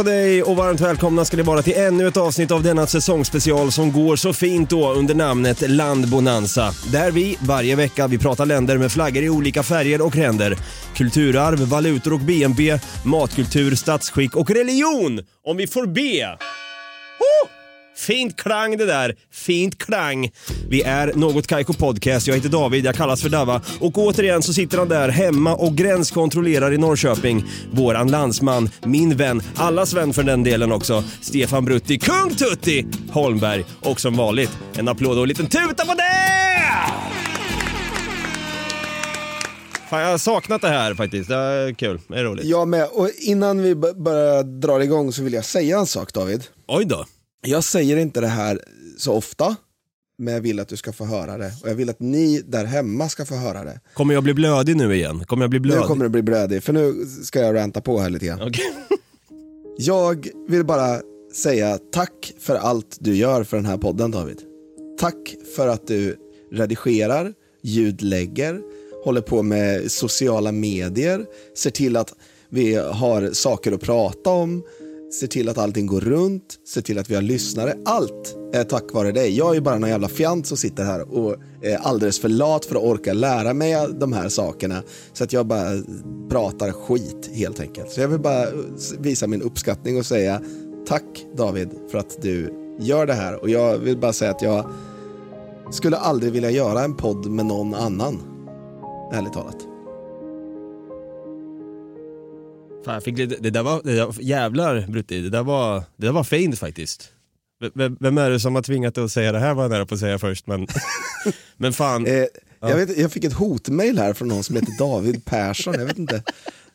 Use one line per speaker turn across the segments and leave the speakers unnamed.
På dig och varmt välkomna ska ni vara till ännu ett avsnitt av denna säsongsspecial som går så fint då under namnet Landbonanza. Där vi varje vecka vi pratar länder med flaggor i olika färger och ränder. Kulturarv, valutor och BNP, matkultur, statsskick och religion. Om vi får be. Oh! Fint klang det där. Fint klang. Vi är Något Kaiko Podcast. Jag heter David, jag kallas för Dava. Och återigen så sitter han där hemma och gränskontrollerar i Norrköping. Våran landsman, min vän, allas vän för den delen också. Stefan Brutti, Kung Tutti Holmberg. Och som vanligt, en applåd och en liten tuta på det! Fan, jag har saknat det här faktiskt. Det är kul. Det är roligt.
Jag med. Och innan vi börjar dra igång så vill jag säga en sak David.
Oj då.
Jag säger inte det här så ofta, men jag vill att du ska få höra det. Och jag vill att ni där hemma ska få höra det.
Kommer jag bli blödig nu igen? Kommer jag bli blödig?
Nu kommer det bli blödig, för nu ska jag ranta på här lite grann.
Okej.
Jag vill bara säga tack för allt du gör för den här podden David. Tack för att du redigerar, ljudlägger, håller på med sociala medier, ser till att vi har saker att prata om, ser till att allting går runt, ser till att vi har lyssnare. Allt är tack vare dig. Jag är ju bara någon jävla fjant som sitter här och är alldeles för lat för att orka lära mig de här sakerna. Så att jag bara pratar skit helt enkelt. Så jag vill bara visa min uppskattning och säga tack David för att du gör det här. Och jag vill bara säga att jag skulle aldrig vilja göra en podd med någon annan. Ärligt talat.
Fan, jag fick lite, det där var, det där, jävlar Brutti, det där var, det där var fint faktiskt. V- Vem, är det som har tvingat dig att säga det här var jag nära på att säga först men, men fan.
Eh, jag, vet, jag fick ett hotmail här från någon som heter David Persson. Jag vet inte.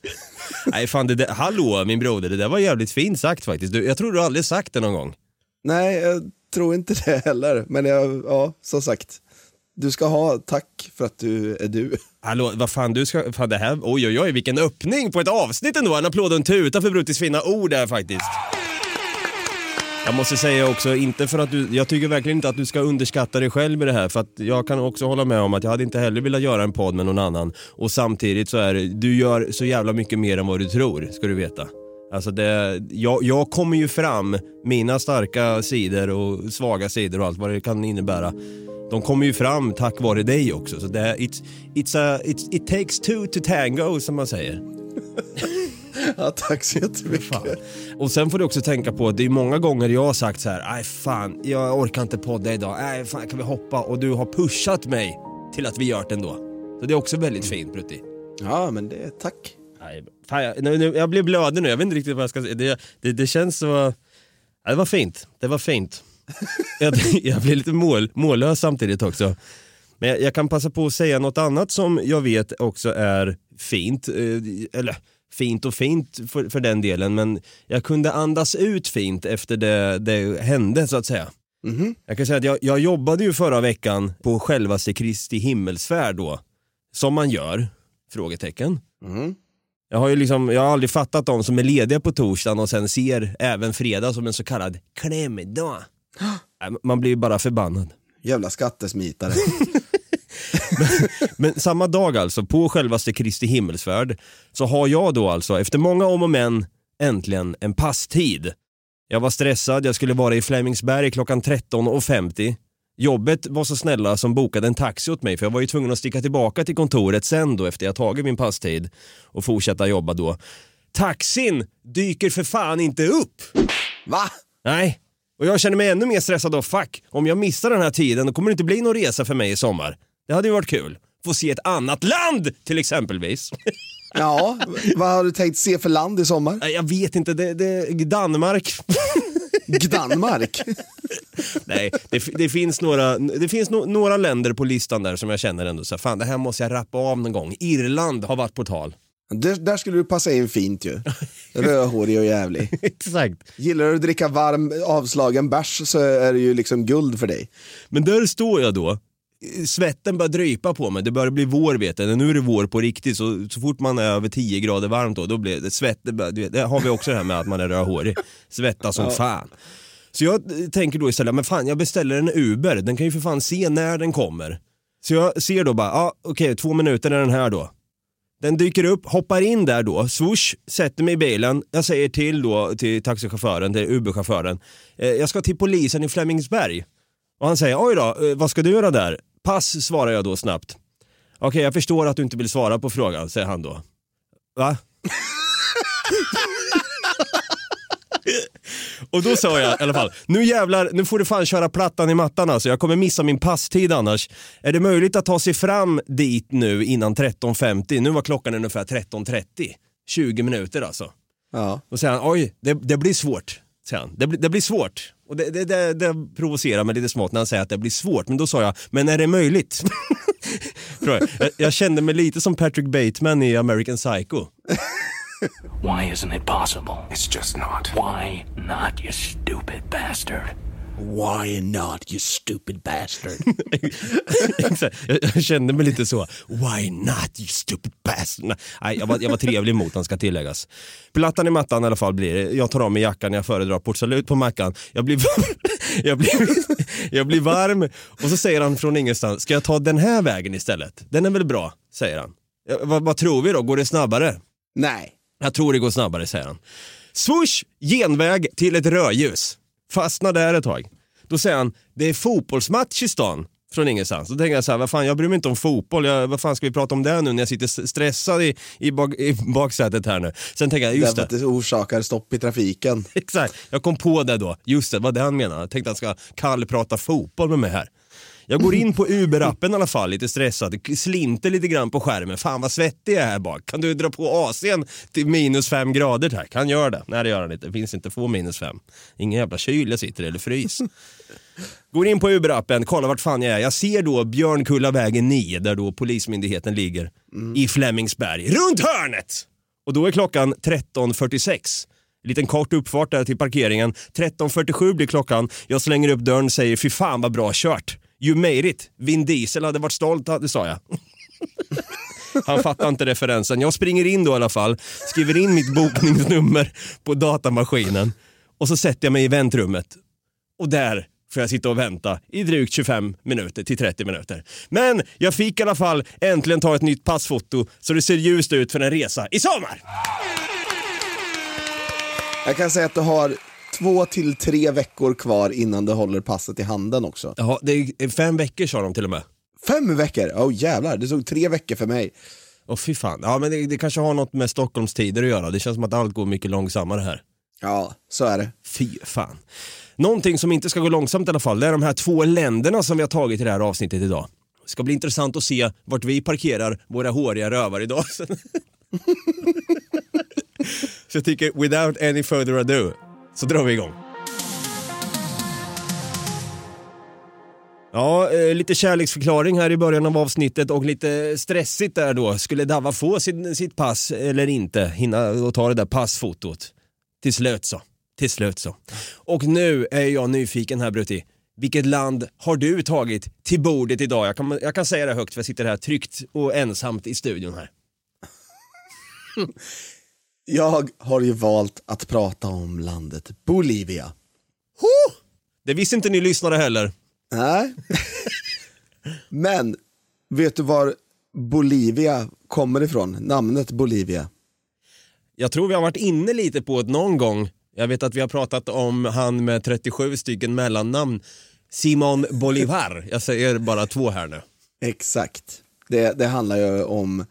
Nej fan, det där, hallå min broder, det där var jävligt fint sagt faktiskt. Du, jag tror du aldrig sagt det någon gång.
Nej, jag tror inte det heller. Men jag, ja, som sagt. Du ska ha tack för att du är du.
Hallå, vad fan du ska, fan det här, oj oj oj vilken öppning på ett avsnitt ändå. En applåd och en tuta för Bruttis fina ord där faktiskt. Jag måste säga också, inte för att du, jag tycker verkligen inte att du ska underskatta dig själv med det här för att jag kan också hålla med om att jag hade inte heller velat göra en podd med någon annan och samtidigt så är det, du gör så jävla mycket mer än vad du tror, ska du veta. Alltså det, jag, jag kommer ju fram, mina starka sidor och svaga sidor och allt vad det kan innebära. De kommer ju fram tack vare dig också. Så det, it's, it's a, it's, it takes two to tango som man säger.
Ja, tack så jättemycket.
Och sen får du också tänka på att det är många gånger jag har sagt så här, nej fan, jag orkar inte podda idag, nej fan kan vi hoppa? Och du har pushat mig till att vi gör det ändå. Så det är också väldigt fint Brutti.
Ja, men det tack.
Nej, fan, jag, nu, nu, jag blir blödig nu, jag vet inte riktigt vad jag ska säga. Det, det, det känns så... Ja, det var fint, det var fint. jag, jag blir lite mål, mållös samtidigt också. Men jag, jag kan passa på att säga något annat som jag vet också är fint. eh, Eller fint och fint för, för den delen, men jag kunde andas ut fint efter det, det hände så att säga. Jag kan säga att jag, jag jobbade ju förra veckan på självaste Kristi himmelsfärd då. Som man gör? Frågetecken. Jag har ju liksom, jag har aldrig fattat de som är lediga på torsdagen och sen ser även fredag som en så kallad klämdag. Nej, Man blir ju bara förbannad.
Jävla skattesmitare.
Men samma dag alltså, på självaste Kristi himmelsfärd, så har jag då alltså, efter många om och men, äntligen en passtid. Jag var stressad, jag skulle vara i Flemingsberg klockan 13.50. Jobbet var så snälla som bokade en taxi åt mig för jag var ju tvungen att sticka tillbaka till kontoret sen då efter jag tagit min passtid och fortsätta jobba då. Taxin dyker för fan inte upp!
Va?
Nej, och jag känner mig ännu mer stressad då. Fuck, om jag missar den här tiden då kommer det inte bli någon resa för mig i sommar. Det hade ju varit kul. Få se ett annat land till exempelvis.
Ja, vad har du tänkt se för land i sommar?
Jag vet inte, det, det, Danmark.
Danmark?
Nej, det, det finns, några, det finns no, några länder på listan där som jag känner ändå så här, fan det här måste jag rappa av någon gång. Irland har varit på tal.
Där, där skulle du passa in fint ju. Rödhårig och jävlig.
Exakt.
Gillar du att dricka varm avslagen bärs så är det ju liksom guld för dig.
Men där står jag då. Svetten börjar drypa på mig, det börjar bli vår vet du. Nu är det vår på riktigt, så, så fort man är över 10 grader varmt då, då blir det svett. Det, har vi också det här med att man är rödhårig. Svettas som fan. Så jag tänker då istället, men fan jag beställer en Uber, den kan ju för fan se när den kommer. Så jag ser då bara, ja okej två minuter är den här då. Den dyker upp, hoppar in där då, swoosh, sätter mig i bilen. Jag säger till då till taxichauffören, till Uber-chauffören. Eh, jag ska till polisen i Flemingsberg. Och han säger, oj då, eh, vad ska du göra där? Pass, svarar jag då snabbt. Okej, jag förstår att du inte vill svara på frågan, säger han då. Va? Och då sa jag i alla fall, nu jävlar, nu får du fan köra plattan i mattan alltså. Jag kommer missa min passtid annars. Är det möjligt att ta sig fram dit nu innan 13.50? Nu var klockan ungefär 13.30. 20 minuter alltså.
Ja.
Säger han, oj, det, det blir svårt. Han. Det, blir- det blir svårt. Och det, det, det, det provocerar mig lite smått när han säger att det blir svårt. Men då sa jag, men är det möjligt? Jag, jag kände mig lite som Patrick Bateman i American Psycho.
Why isn't it possible? It's just not. Why not, you stupid bastard?
Why not you stupid bastard?
Jag, kände mig lite så, why not you stupid bastard? Nej, jag var, jag var trevlig mot han ska tilläggas. Plattan i mattan i alla fall blir det. Jag tar av mig jackan, jag föredrar portsalut på mackan. Jag blir, jag, blir, jag blir varm och så säger han från ingenstans, ska jag ta den här vägen istället? Den är väl bra, säger han. Vad, vad tror vi då, går det snabbare?
Nej.
Jag tror det går snabbare, säger han. Swoosh, genväg till ett rödljus. Fastnar där ett tag. Då säger han, det är fotbollsmatch i stan. Från ingenstans. Då tänker jag så här, vad fan jag bryr mig inte om fotboll. Jag, vad fan ska vi prata om det nu när jag sitter stressad i, i, bak, i baksätet här nu. Sen tänker jag, just
Därför
det.
att det orsakar stopp i trafiken.
Exakt, jag kom på det då. Just det, vad det han menade. Jag tänkte att han ska kallprata fotboll med mig här. Jag går in på Uber-appen i alla fall, lite stressad. Slinter lite grann på skärmen. Fan vad svettig jag är här bak. Kan du dra på AC'n till minus fem grader tack? Kan göra det? Nej det gör han inte. Det finns inte få minus fem. Ingen jävla kyl jag sitter eller frys. Går in på Uber-appen, kollar vart fan jag är. Jag ser då Björnkullavägen 9 där då polismyndigheten ligger i Flemingsberg. Runt hörnet! Och då är klockan 13.46. En liten kort uppfart där till parkeringen. 13.47 blir klockan. Jag slänger upp dörren och säger fy fan vad bra kört. You made it. Vin Diesel hade varit stolt, det sa jag. Han fattar inte referensen. Jag springer in då i alla fall, skriver in mitt bokningsnummer på datamaskinen och så sätter jag mig i väntrummet. Och där får jag sitta och vänta i drygt 25 minuter till 30 minuter. Men jag fick i alla fall äntligen ta ett nytt passfoto så det ser ljust ut för en resa i sommar.
Jag kan säga att du har två till tre veckor kvar innan du håller passet i handen också.
Ja, det är fem veckor sa de till och med.
Fem veckor? Åh oh, jävlar, det tog tre veckor för mig.
Åh fy fan. Ja men det, det kanske har något med Stockholmstider att göra. Det känns som att allt går mycket långsammare här.
Ja, så är det.
Fy fan. Någonting som inte ska gå långsamt i alla fall, det är de här två länderna som vi har tagit i det här avsnittet idag. Det ska bli intressant att se vart vi parkerar våra håriga rövar idag. så jag tycker, without any further ado, så drar vi igång. Ja, eh, lite kärleksförklaring här i början av avsnittet och lite stressigt där då. Skulle Dava få sin, sitt pass eller inte? Hinna och ta det där passfotot? Till slut så. Till slut så. Och nu är jag nyfiken här Brutti. Vilket land har du tagit till bordet idag? Jag kan, jag kan säga det högt för jag sitter här tryggt och ensamt i studion här.
Jag har ju valt att prata om landet Bolivia.
Det visste inte ni lyssnare heller.
Nej. Men, vet du var Bolivia kommer ifrån? Namnet Bolivia.
Jag tror vi har varit inne lite på det någon gång. Jag vet att vi har pratat om han med 37 stycken mellannamn. Simon Bolivar. Jag säger bara två här nu.
Exakt. Det, det handlar ju om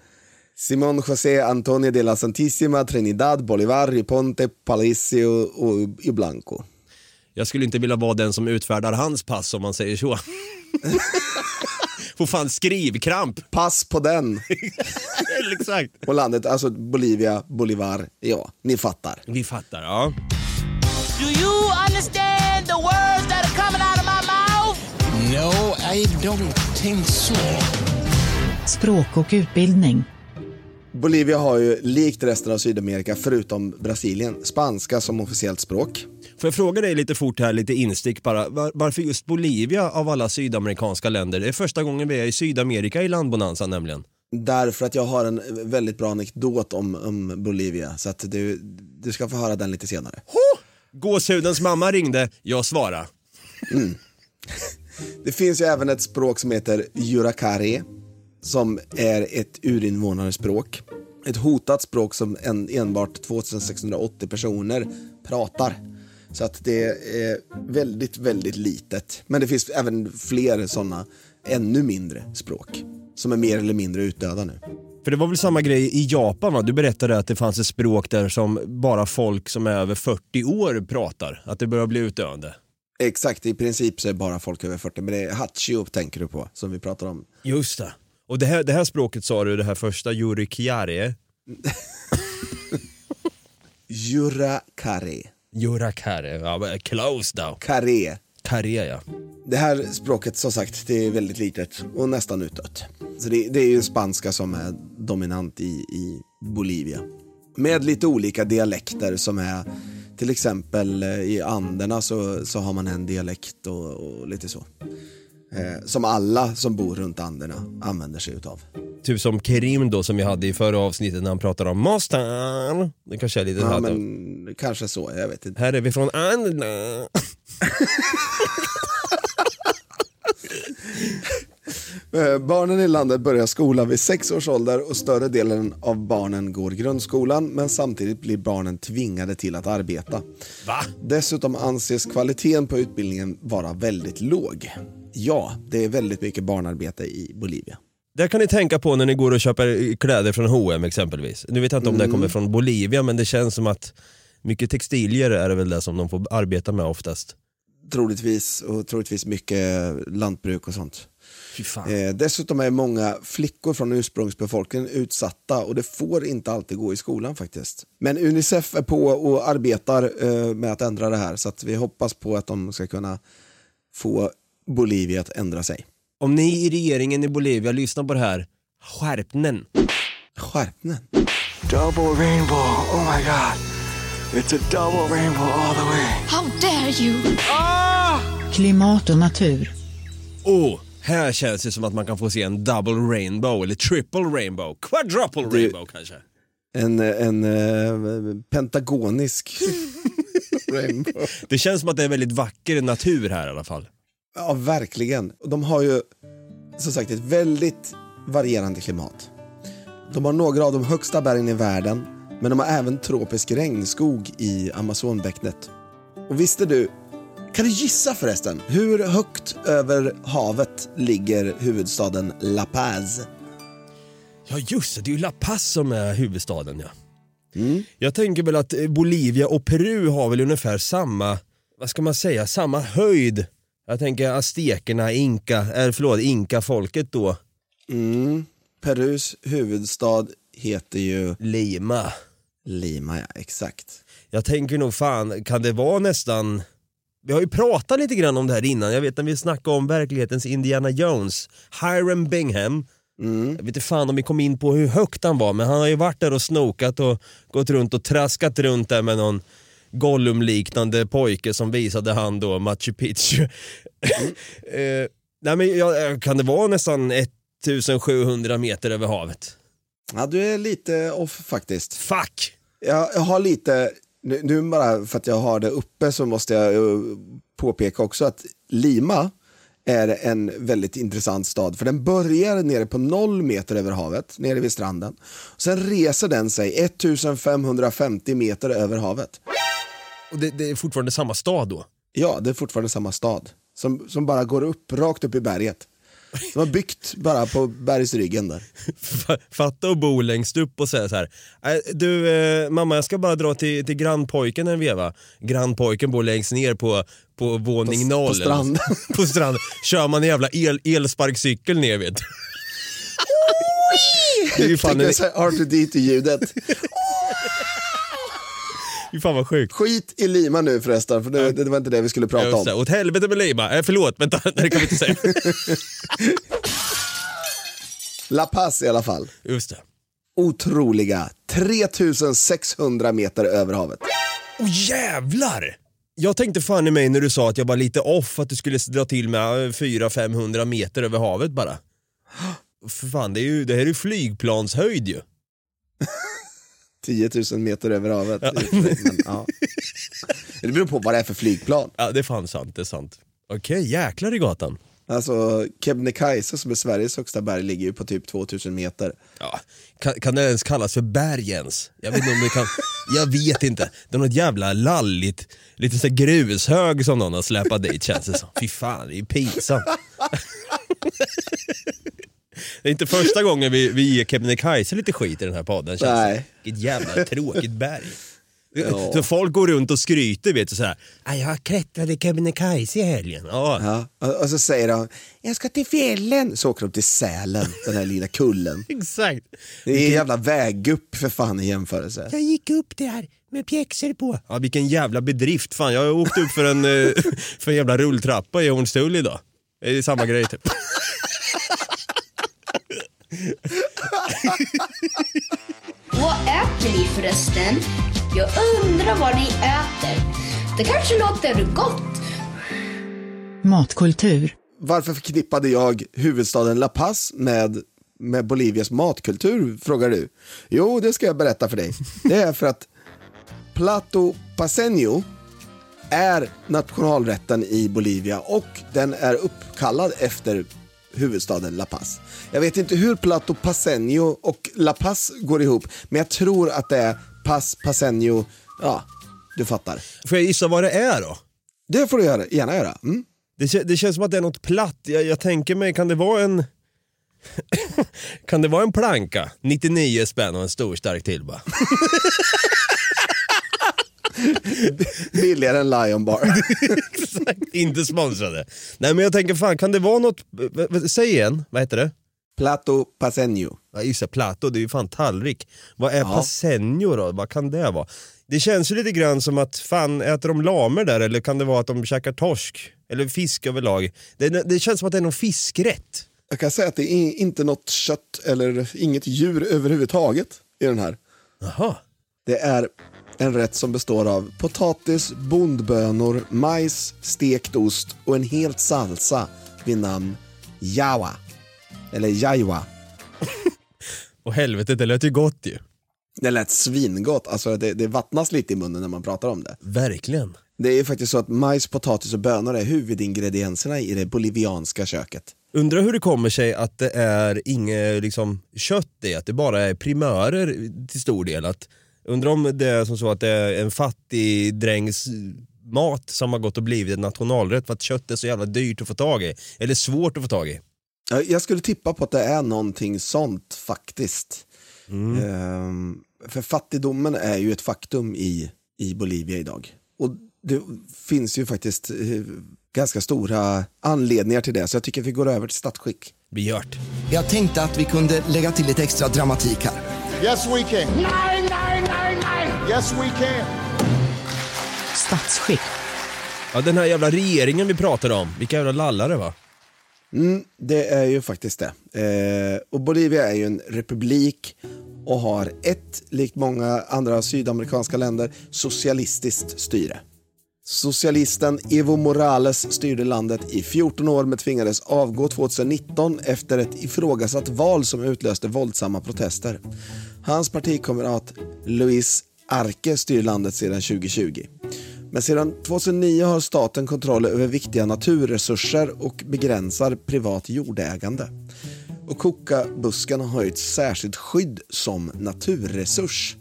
Simon José Antonio de la Santissima Trinidad Bolivar i Ponte Palacio och i Blanco.
Jag skulle inte vilja vara den som utfärdar hans pass om man säger så. Får fan skrivkramp.
Pass på den
Exakt.
och landet, alltså Bolivia, Bolivar, ja, ni fattar.
Vi fattar, ja.
Do you understand the words that are coming out of my mouth?
No, I don't think so.
Språk och utbildning.
Bolivia har ju likt resten av Sydamerika förutom Brasilien spanska som officiellt språk.
Får jag fråga dig lite fort här, lite instick bara. Var, varför just Bolivia av alla sydamerikanska länder? Det är första gången vi är i Sydamerika i landbonanza nämligen.
Därför att jag har en väldigt bra anekdot om, om Bolivia så att du, du ska få höra den lite senare.
Gåshudens mamma ringde, jag svarade.
Det finns ju även ett språk som heter Yuracare som är ett urinvånarspråk. Ett hotat språk som en, enbart 2680 personer pratar. Så att det är väldigt, väldigt litet. Men det finns även fler sådana ännu mindre språk som är mer eller mindre utdöda nu.
För det var väl samma grej i Japan va? Du berättade att det fanns ett språk där som bara folk som är över 40 år pratar. Att det börjar bli utdöende.
Exakt, i princip så är det bara folk över 40, men det är Hachio tänker du på, som vi pratar om.
Just det. Och det här, det här språket sa du, det här första, Yurikiare.
Yuracare.
Yurakare, ja close då.
Kare.
Kare ja.
Det här språket som sagt, det är väldigt litet och nästan utdött. Så det, det är ju spanska som är dominant i, i Bolivia. Med lite olika dialekter som är till exempel eh, i Anderna så, så har man en dialekt och, och lite så. Eh, som alla som bor runt Anderna använder sig utav.
Typ som Kerim då som vi hade i förra avsnittet när han pratade om Mostar. Det kanske är lite
Ja,
ja,
men kanske så, jag vet inte.
Här är vi från Anderna.
Eh, Barnen i landet börjar skolan vid sex års ålder och större delen av barnen går grundskolan men samtidigt blir barnen tvingade till att arbeta.
Va?
Dessutom anses kvaliteten på utbildningen vara väldigt låg. Ja, det är väldigt mycket barnarbete i Bolivia.
Det kan ni tänka på när ni går och köper kläder från H&M exempelvis. Nu vet jag inte om det kommer från Bolivia men det känns som att mycket textilier är det väl det som de får arbeta med oftast.
Troligtvis och troligtvis mycket lantbruk och sånt. Eh, dessutom är många flickor från ursprungsbefolkningen utsatta och det får inte alltid gå i skolan faktiskt. Men Unicef är på och arbetar eh, med att ändra det här så att vi hoppas på att de ska kunna få Bolivia att ändra sig.
Om ni i regeringen i Bolivia lyssnar på det här, skärpnen.
Skärpnen.
Double rainbow. Oh my god. It's a double rainbow all the way.
How dare you!
Klimat och natur.
Oh, här känns det som att man kan få se en double rainbow eller triple rainbow, quadruple rainbow kanske.
En, en eh, pentagonisk rainbow.
Det känns som att det är väldigt vacker natur här i alla fall.
Ja, verkligen. De har ju som sagt ett väldigt varierande klimat. De har några av de högsta bergen i världen, men de har även tropisk regnskog i Amazonbäcknet. Och visste du, kan du gissa förresten, hur högt över havet ligger huvudstaden La Paz?
Ja just det, det är ju La Paz som är huvudstaden ja. Jag tänker väl att Bolivia och Peru har väl ungefär samma, vad ska man säga, samma höjd. Jag tänker aztekerna, inka, äh, förlåt, inka-folket då.
Mm. Perus huvudstad heter ju
Lima.
Lima, ja exakt.
Jag tänker nog fan, kan det vara nästan... Vi har ju pratat lite grann om det här innan, jag vet när vi snackade om verklighetens Indiana Jones, Hiram Bingham. Jag vet inte fan om vi kom in på hur högt han var, men han har ju varit där och snokat och gått runt och traskat runt där med någon Gollum-liknande pojke som visade han då Machu Picchu. eh, nej men ja, kan det vara nästan 1700 meter över havet?
Ja, du är lite off faktiskt.
Fuck!
Jag, jag har lite, nu, nu bara för att jag har det uppe så måste jag eh, påpeka också att Lima är en väldigt intressant stad för den börjar nere på noll meter över havet, nere vid stranden. Sen reser den sig 1550 meter över havet.
Och det, det är fortfarande samma stad då?
Ja, det är fortfarande samma stad. som, som bara går upp, rakt upp i berget. De har byggt bara på bergsryggen där.
Fatta och bo längst upp och säga så här. "Nej, Du eh, mamma jag ska bara dra till, till grannpojken en veva. Grannpojken bor längst ner på, på våning
På-
noll.
på stranden.
på stranden. Kör man en jävla el, elsparkcykel ner vet du. Det är ju fan, en,
jag så här R2D2-ljudet.
fy fan vad sjukt.
Skit i Lima nu förresten, för det, det var inte det vi skulle prata om.
Åt helvete med Lima. Eh, förlåt, vänta, det kan vi inte säga.
La Paz i alla fall.
Just det.
Otroliga 3600 meter över havet.
Åh jävlar! Jag tänkte fan i mig när du sa att jag var lite off, att du skulle dra till med 400-500 meter över havet bara. För fan, det, är ju, det här är ju flygplanshöjd ju.
10 000 meter över havet. Men, ja. Det beror på vad det är för flygplan.
Ja, det är fan sant, det är sant. Okej, jäklar i gatan.
Alltså Kebnekaise som är Sveriges högsta berg ligger ju på typ 2000 meter.
Ja, kan, kan det ens kallas för berg ens? Jag vet inte om det kan, jag vet inte. Det är något jävla lalligt, lite så grushög som någon har släpat dit känns det som. Fy fan, det är ju pinsamt. Det är inte första gången vi, vi ger Kebnekaise lite skit i den här podden känns
Nej.
Vilket jävla tråkigt berg.
Ja.
Så folk går runt och skryter vet du såhär, "Ah, jag klättrade Kebnekaise i helgen. Ja.
Ja. Och, och så säger de, jag ska till fjällen. Så åker de till Sälen, den här lilla kullen.
Exakt.
Det är en jävla väggupp för fan i jämförelse.
Jag gick upp där med pjäxor på. Ja, vilken jävla bedrift. Fan, jag åkte upp för en, eh, för en jävla rulltrappa i Hornstull idag. Det är samma grej typ.
Vad äter ni förresten? Jag undrar vad ni äter. Det kanske låter gott.
Matkultur.
Varför förknippade jag huvudstaden La Paz med, med Bolivias matkultur, frågar du? Jo, det ska jag berätta för dig. Det är för att Plato Paceño är nationalrätten i Bolivia och den är uppkallad efter huvudstaden La Paz. Jag vet inte hur Plato Paceño och La Paz går ihop, men jag tror att det är Paz Paceño, ja, du fattar.
Får jag gissa vad det är då?
Det får du göra, gärna göra. Mm.
Det, det känns som att det är något platt. Jag, jag tänker mig, kan det vara en... kan det vara en planka? 99 spänn och en stor stark till bara.
Billigare än Lion Bar.
Exakt, Inte sponsrade. Nej men jag tänker fan, kan det vara något... Säg igen, vad heter det?
Plato Paceño.
Ja just det, plato, det är ju fan tallrik. Vad är
Ja.
pasenjo då? Vad kan det vara? Det känns ju lite grann som att, fan äter de lamer där eller kan det vara att de käkar torsk? Eller fisk överlag? Det, det känns som att det är någon fiskrätt.
Jag kan säga att det är inte något kött eller inget djur överhuvudtaget i den här.
Jaha.
Det är en rätt som består av potatis, bondbönor, majs, stekt ost och en helt salsa vid namn jawa. Eller jaiwa.
Och helvete, det lät ju gott ju.
Det lät svingott, alltså det, det vattnas lite i munnen när man pratar om det.
Verkligen.
Det är ju faktiskt så att majs, potatis och bönor är huvudingredienserna i det bolivianska köket.
Undrar hur det kommer sig att det är inget liksom, kött i, att det bara är primörer till stor del. Att, undrar om det är som så att det är en fattig drängs mat som har gått och blivit en nationalrätt för att kött är så jävla dyrt att få tag i. Eller svårt att få tag i.
Ja, Jag skulle tippa på att det är någonting sånt faktiskt. Ehm, för fattigdomen är ju ett faktum i, i Bolivia idag. Och det finns ju faktiskt eh, ganska stora anledningar till det, så jag tycker att vi går över till statsskick.
Begört.
Jag tänkte att vi kunde lägga till lite extra dramatik här.
Yes, we can. Nej, nej. Yes, we can.
Statsskick.
Ja, den här jävla regeringen vi pratade om, vilka jävla lallare va?
Mm, det är ju faktiskt det. Eh, och Bolivia är ju en republik och har ett, likt många andra sydamerikanska länder, socialistiskt styre. Socialisten Evo Morales styrde landet i 14 år men tvingades avgå 2019 efter ett ifrågasatt val som utlöste våldsamma protester. Hans partikamrat Luis Arce styr landet sedan 2020. Men sedan 2009 har staten kontroll över viktiga naturresurser och begränsar privat jordägande. Och kokabusken har ett särskilt skydd som naturresurs.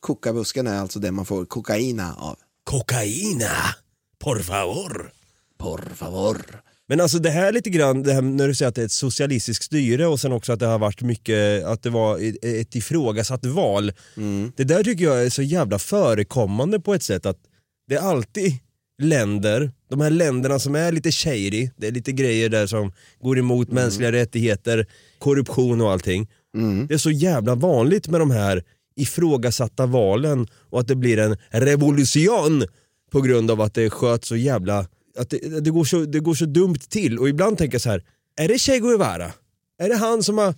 Kokabusken är alltså det man får kokaina av.
Kokaina! Por favor.
Por favor.
Men alltså det här lite grann, det här när du säger att det är ett socialistiskt styre och sen också att det har varit mycket, att det var ett- ifrågasatt val. Det där tycker jag är så jävla förekommande på ett sätt att det är alltid länder, de här länderna som är lite shady, det är lite grejer där som går emot mänskliga rättigheter, korruption och allting. Det är så jävla vanligt med de här ifrågasatta valen och att det blir en revolution på grund av att det sköts så jävla, att det, det, går så, det går så dumt till och ibland tänker jag så här: är det Che Guevara? Är det han som har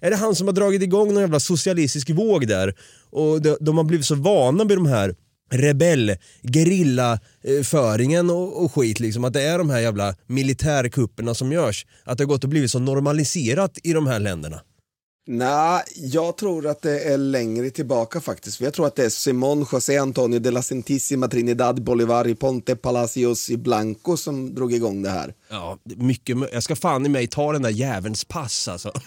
är det han som har dragit igång någon jävla socialistisk våg där? Och de, de har blivit så vana vid de här rebell, gerillaföringen och, och skit liksom. Att det är de här jävla militärkupperna som görs. Att det har gått och blivit så normaliserat i de här länderna.
Nej, jag tror att det är längre tillbaka faktiskt. För jag tror att det är Simón José Antonio de la Santissima Trinidad Bolivar i Ponte Palacios i Blanco som drog igång det här.
Ja, mycket, jag ska fan i mig ta den där jävelns pass alltså.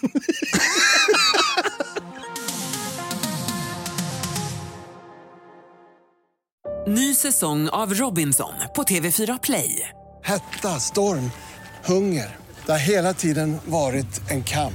Ny säsong av Robinson på TV4 Play.
Hetta, storm, hunger. Det har hela tiden varit en kamp.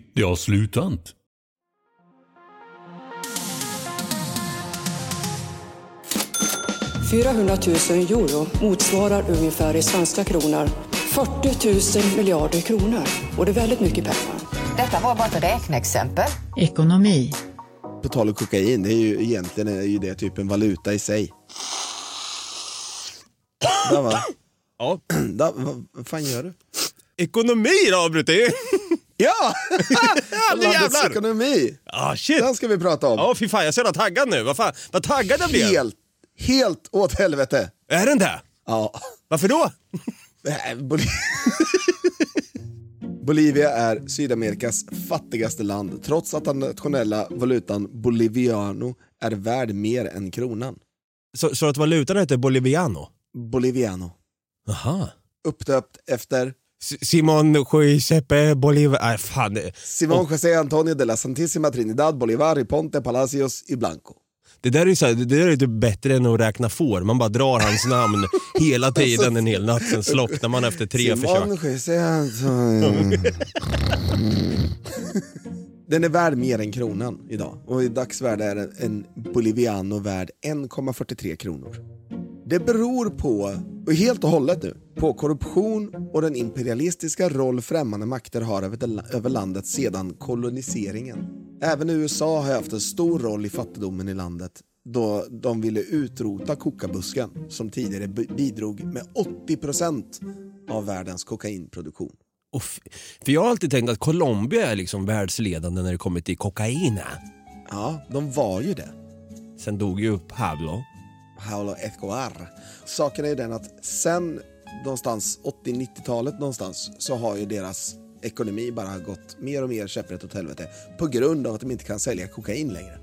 Det har slutat.
- 400 000 euro motsvarar ungefär i svenska kronor 40 000 miljarder kronor. Och det är väldigt mycket pengar.
Detta var bara ett räkneexempel. Ekonomi.
På tal om kokain, det är ju egentligen är ju det typ en valuta i sig. Där va?
Ja.
Där, vad, vad fan gör du?
Ekonomi då Brutti!
Ja!
nu
Landets
jävlar!
ekonomi.
Ah, shit.
Den ska vi prata om.
Ja fy fan jag är så jävla taggad nu, vad fan, vad taggad jag blev.
Helt, helt åt helvete.
Är den det?
Ja.
Varför då?
Nej, Bol- Bolivia är Sydamerikas fattigaste land trots att den nationella valutan boliviano är värd mer än kronan.
Så, så att valutan heter boliviano?
Boliviano.
Aha.
Uppdöpt efter
Simon Giuseppe Bolivar... Fan.
Simón José Antonio de la Santissima Trinidad Bolivar Ponte Palacios i Blanco.
Det där är ju det där är typ bättre än att räkna får. Man bara drar hans namn hela tiden en hel natt, sen slocknar man efter tre försök.
Simón José Antonio. Den är värd mer än kronan idag och i dagsvärde är en boliviano värd 1,43 kronor. Det beror på, och helt och hållet nu, på korruption och den imperialistiska roll främmande makter har över, landet sedan koloniseringen. Även USA har haft en stor roll i fattigdomen i landet då de ville utrota kokabusken som tidigare bi- bidrog med 80% av världens kokainproduktion.
Och för jag har alltid tänkt att Colombia är liksom världsledande när det kommer till kokain.
Ja, de var ju det.
Sen dog ju Pablo.
Paulo Escobar. Saken är ju den att sen någonstans 80-90-talet någonstans så har ju deras ekonomi bara gått mer och mer käpprätt åt helvete på grund av att de inte kan sälja kokain längre.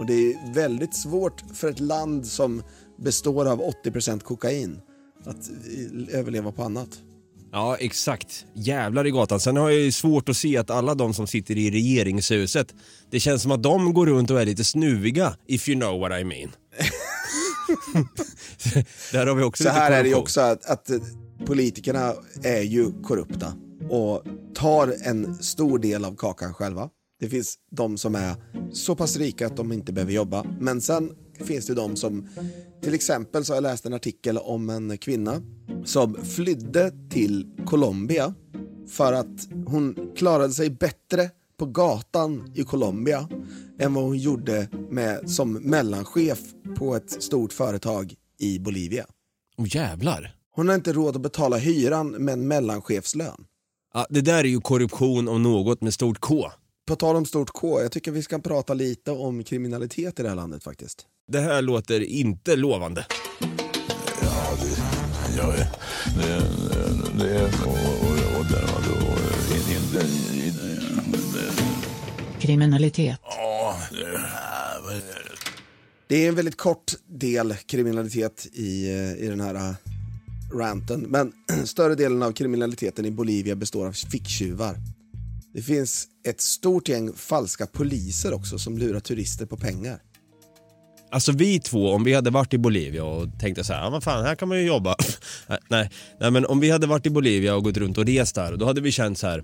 Och det är väldigt svårt för ett land som består av 80% kokain att överleva på annat.
Ja, exakt. Jävlar i gatan. Sen har jag ju svårt att se att alla de som sitter i regeringshuset, det känns som att de går runt och är lite snuviga, if you know what I mean. Där har vi också
Så här är det ju också att, att eh, politikerna är ju korrupta och tar en stor del av kakan själva. Det finns de som är så pass rika att de inte behöver jobba. Men sen finns det de som, till exempel så har jag läst en artikel om en kvinna som flydde till Colombia för att hon klarade sig bättre på gatan i Colombia än vad hon gjorde med, som mellanchef på ett stort företag i Bolivia.
Åh jävlar.
Hon har inte råd att betala hyran med en mellanchefslön.
Ja, det där är ju korruption om något med stort K.
På tal om stort K, jag tycker vi ska prata lite om kriminalitet i det här landet faktiskt.
Det här låter inte lovande.
det, ja, det, det, det och, och, och, där, och, och, in, in, in,
Kriminalitet.
ja, det,
Det är en väldigt kort del kriminalitet i, i den här eh, ranten. Men större delen av kriminaliteten i Bolivia består av ficktjuvar. Det finns ett stort gäng falska poliser också som lurar turister på pengar.
Alltså vi två, om vi hade varit i Bolivia och tänkte så här, ja vad fan, här kan man ju jobba. nej, nej, men om vi hade varit i Bolivia och gått runt och rest där, då hade vi känt så här.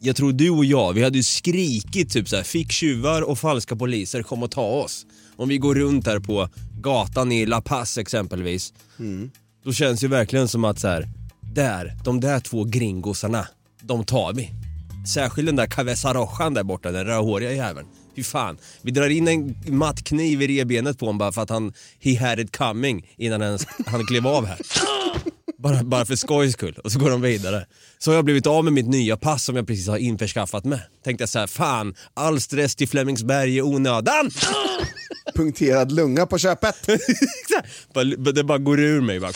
Jag tror du och jag, vi hade ju skrikit typ så här, fick tjuvar och falska poliser, kom och ta oss. Om vi går runt där på gatan i La Paz exempelvis, då känns det verkligen som att så här, där, de där två gringosarna, de tar vi. Särskilt den där Rojan där borta, den rödhåriga jäveln. Fy fan. Vi drar in en matt kniv i revbenet på honom bara för att han, he had it coming innan ens han klev av här. Bara, bara för skojs skull. Och så går de vidare. Så har jag blivit av med mitt nya pass som jag precis har införskaffat med. Tänkte jag så här, fan, all stress till Flemingsberg i onödan.
Punkterad lunga på köpet.
Det bara går ur mig. Bara.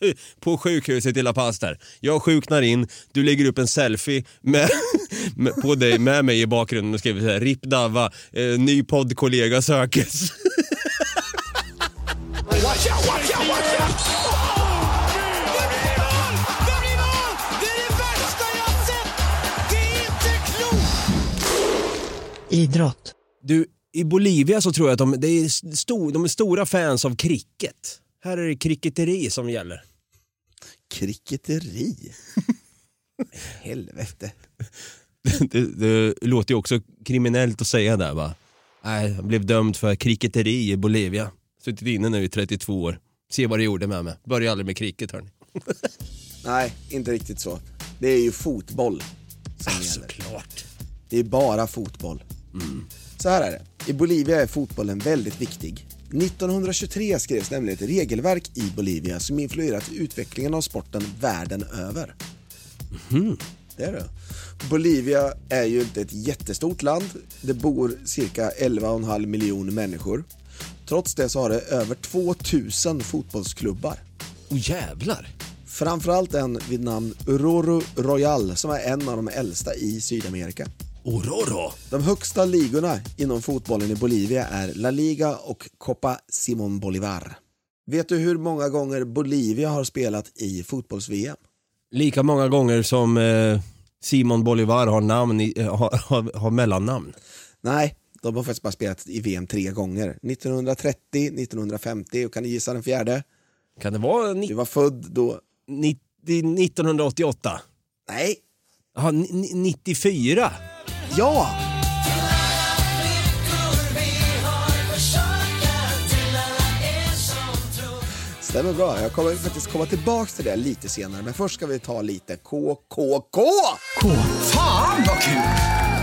På sjukhuset i La Paz där. Jag sjuknar in, du lägger upp en selfie med, med, på dig med mig i bakgrunden och skriver så här, RIP Dava, eh, ny poddkollega sökes.
Watch out, watch out, watch out!
Idrott.
Du, i Bolivia så tror jag att de, det är stor, de är stora fans av cricket. Här är det cricketeri som gäller.
Cricketeri? Helvete.
Det, det låter ju också kriminellt att säga där va. Nej, jag blev dömd för cricketeri i Bolivia. Suttit inne nu i 32 år. Se vad det gjorde med mig. Börja aldrig med cricket hörni.
Nej, inte riktigt så. Det är ju fotboll som gäller.
Såklart.
Det är bara fotboll. Så här är det. I Bolivia är fotbollen väldigt viktig. 1923 skrevs nämligen ett regelverk i Bolivia som influerat utvecklingen av sporten världen över. Det är det. Bolivia är ju inte ett jättestort land. Det bor cirka 11,5 miljoner människor. Trots det så har det över 2000 fotbollsklubbar.
Oh jävlar!
Framförallt en vid namn Ororo Royal som är en av de äldsta i Sydamerika.
Ororo?
De högsta ligorna inom fotbollen i Bolivia är La Liga och Copa Simon Bolivar. Vet du hur många gånger Bolivia har spelat i fotbolls-VM?
Lika många gånger som eh, Simon Bolivar har, namn i, eh, har, har, har mellannamn.
Nej, de har faktiskt bara spelat i VM tre gånger. 1930, 1950 och kan du gissa den fjärde?
Kan det vara ni,
Du var född då.
90, 1988?
Nej,
Jaha, ni- ni- 94?
Ja! Stämmer bra. Jag kommer faktiskt komma tillbaks till det lite senare. Men först ska vi ta lite KKK!
K.
Fan vad kul!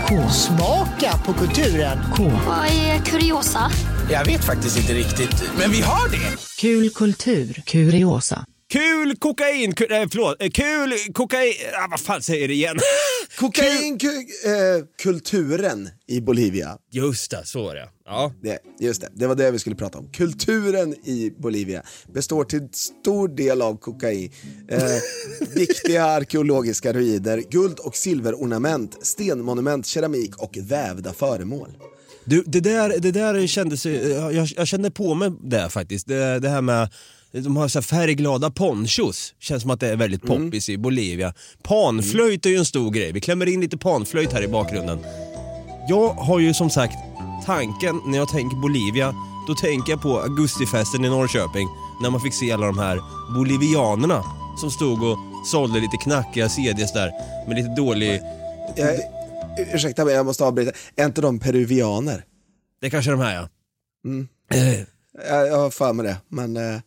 K.
Smaka på kulturen.
K.
Vad är kuriosa?
Jag vet faktiskt inte riktigt, men vi har det.
Kul kultur. Kuriosa.
Kul kokain, ku, nej, förlåt, Eh, kul kokain, ah, vad fan säger det igen?
Kokainkulturen i Bolivia.
Just det, så var det ja.
Det, just det, det var det vi skulle prata om. Kulturen i Bolivia består till stor del av kokain, eh, viktiga arkeologiska ruiner, guld och silverornament, stenmonument, keramik och vävda föremål.
Du, det där, det där kändes, eh, jag, jag kände på mig det faktiskt. Det, det här med, de har så färgglada ponchos. Känns som att det är väldigt poppis i Bolivia. Panflöjt är ju en stor grej. Vi klämmer in lite panflöjt här i bakgrunden. Jag har ju som sagt tanken när jag tänker Bolivia, då tänker jag på augustifesten i Norrköping. När man fick se alla de här bolivianerna som stod och sålde lite knackiga CDs där med lite dålig...
Jag, ursäkta mig, jag måste avbryta. Är inte de peruvianer?
Det är kanske de här ja.
Mm.
Eh,
Jag, jag har för mig det, men eh,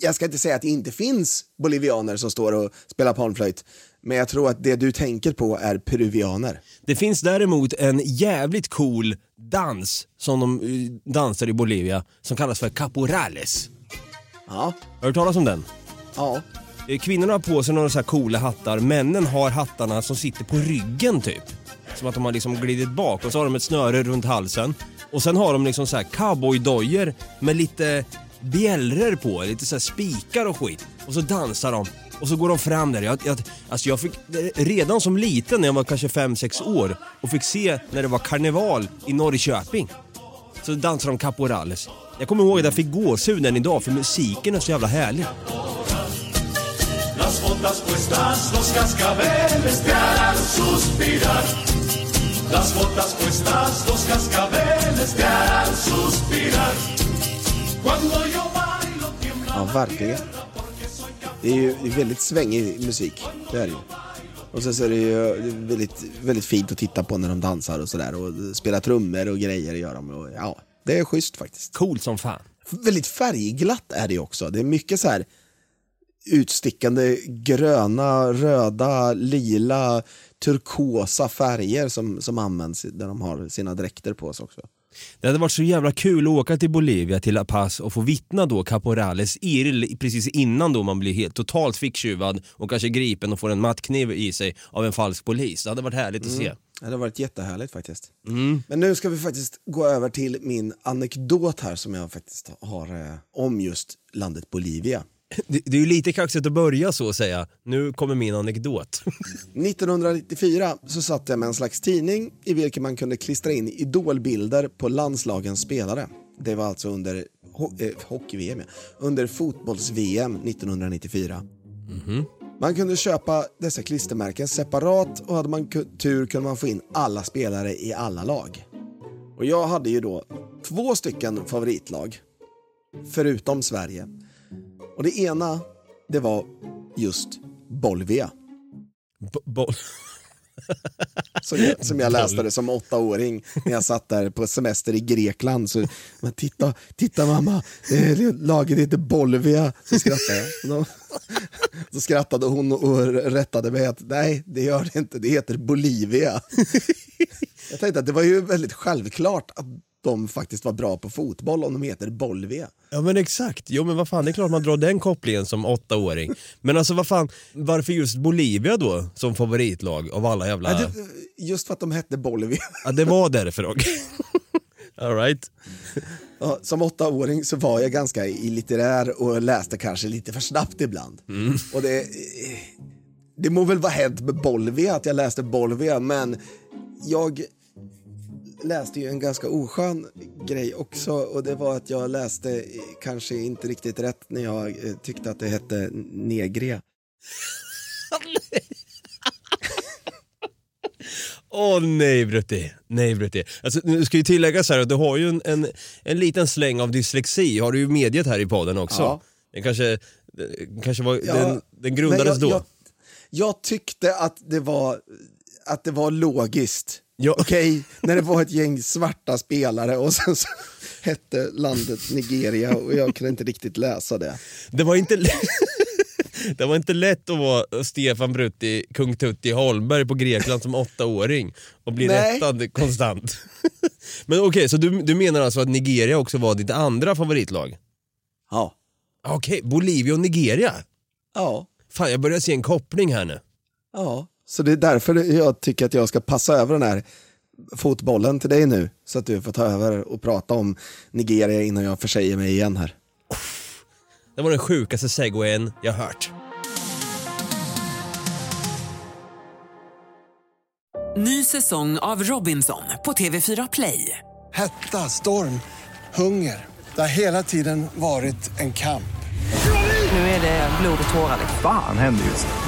jag ska inte säga att det inte finns bolivianer som står och spelar panflöjt. Men jag tror att det du tänker på är peruvianer.
Det finns däremot en jävligt cool dans som de eh, dansar i Bolivia som kallas för caporales.
Ja,
Har du hört talas om den?
ja.
Eh, Kvinnorna har på sig några så här coola hattar, männen har hattarna som sitter på ryggen typ. Som att de har liksom glidit bak och så har de ett snöre runt halsen. Och sen har de liksom så här cowboydojor med lite bjällror på, lite så här spikar och skit. Och så dansar de. Och så går de fram där. Jag, jag, alltså jag fick, redan som liten, när jag var kanske 5-6 år, och fick se när det var karneval i Norrköping. Så dansade de caporales. Jag kommer ihåg att jag fick gåshud än idag, för musiken är så jävla härlig.
Las botas puestas, los cascabeles te harán suspirar. Las botas puestas, los cascabeles te harán suspirar.
Ja, verkligen. Det är ju väldigt svängig musik, det är det ju. Och sen så är det ju väldigt, väldigt fint att titta på när de dansar och sådär och spela trummor och grejer gör de. Och, ja, det är schysst faktiskt.
Cool som fan.
Väldigt färgglatt är det också. Det är mycket så här utstickande gröna, röda, lila, turkosa färger som, som används där de har sina dräkter på sig också.
Det hade varit så jävla kul att åka till Bolivia, till La Paz och få vittna då Caporales IRL precis innan då man blir helt totalt ficktjuvad och kanske gripen och får en mattkniv i sig av en falsk polis. Det hade varit härligt att se.
Mm. Det hade varit jättehärligt faktiskt.
Mm.
Men nu ska vi faktiskt gå över till min anekdot här som jag faktiskt har eh, om just landet Bolivia.
Det, det är ju lite kaxigt att börja så att säga. Nu kommer min anekdot.
1994 så satt jag med en slags tidning i vilken man kunde klistra in idolbilder på landslagens spelare. Det var alltså under ho- eh, hockey-VM, ja. under fotbolls-VM 1994. Man kunde köpa dessa klistermärken separat och hade man tur kunde man få in alla spelare i alla lag. Och jag hade ju då två stycken favoritlag, förutom Sverige. Och det ena, det var just Bolivia.
Bo-
Som jag, som jag läste det som åttaåring när jag satt där på semester i Grekland. Så, men titta, titta mamma, eh, laget heter Bolivia. Så skrattade jag. Så skrattade hon och rättade mig att nej, det gör det inte, det heter Bolivia. Jag tänkte att det var ju väldigt självklart att de faktiskt var bra på fotboll om de heter Bolivia.
Ja men exakt, jo men vad fan det är klart man drar den kopplingen som åttaåring. Men alltså vad fan, varför just Bolivia då som favoritlag av alla jävla...
Ja, det, just för att de hette Bolivia.
Ja det var därför okej. All right.
Ja, som åttaåring så var jag ganska illitterär och läste kanske lite för snabbt ibland. Och det, det må väl vara hänt med Bolivia att jag läste Bolivia, men jag läste ju en ganska oskön grej också och det var att jag läste eh, kanske inte riktigt rätt när jag eh, tyckte att det hette Negria.
Åh nej Brutti, nej Brutti. Alltså, nu ska ju tilläggas här att du har ju en, en, en liten släng av dyslexi, har du ju medgett här i podden också.
Ja.
Den kanske, den kanske var,
Ja,
den, den grundades
jag,
då.
Jag, jag tyckte att det var, att det var logiskt.
Ja.
Okej, när det var ett gäng svarta spelare och sen så hette landet Nigeria och jag kunde inte riktigt läsa det.
Det var inte. Det var inte lätt att vara Stefan Brutti, kung Tutti Holmberg på Grekland som åttaåring och bli
Nej.
rättad konstant. Men okej, så du, du menar alltså att Nigeria också var ditt andra favoritlag?
Ja.
Okej, Bolivia och Nigeria?
Ja.
Fan, jag börjar se en koppling här nu.
Ja, så det är därför jag tycker att jag ska passa över den här fotbollen till dig nu så att du får ta över och prata om Nigeria innan jag försäger mig igen här.
Det var den sjukaste segwayen jag hört.
Ny säsong av Robinson på TV4 Play.
Hetta, storm, hunger. Det har hela tiden varit en kamp.
Nu är det blod och tårar. liksom.
Fan händer just nu.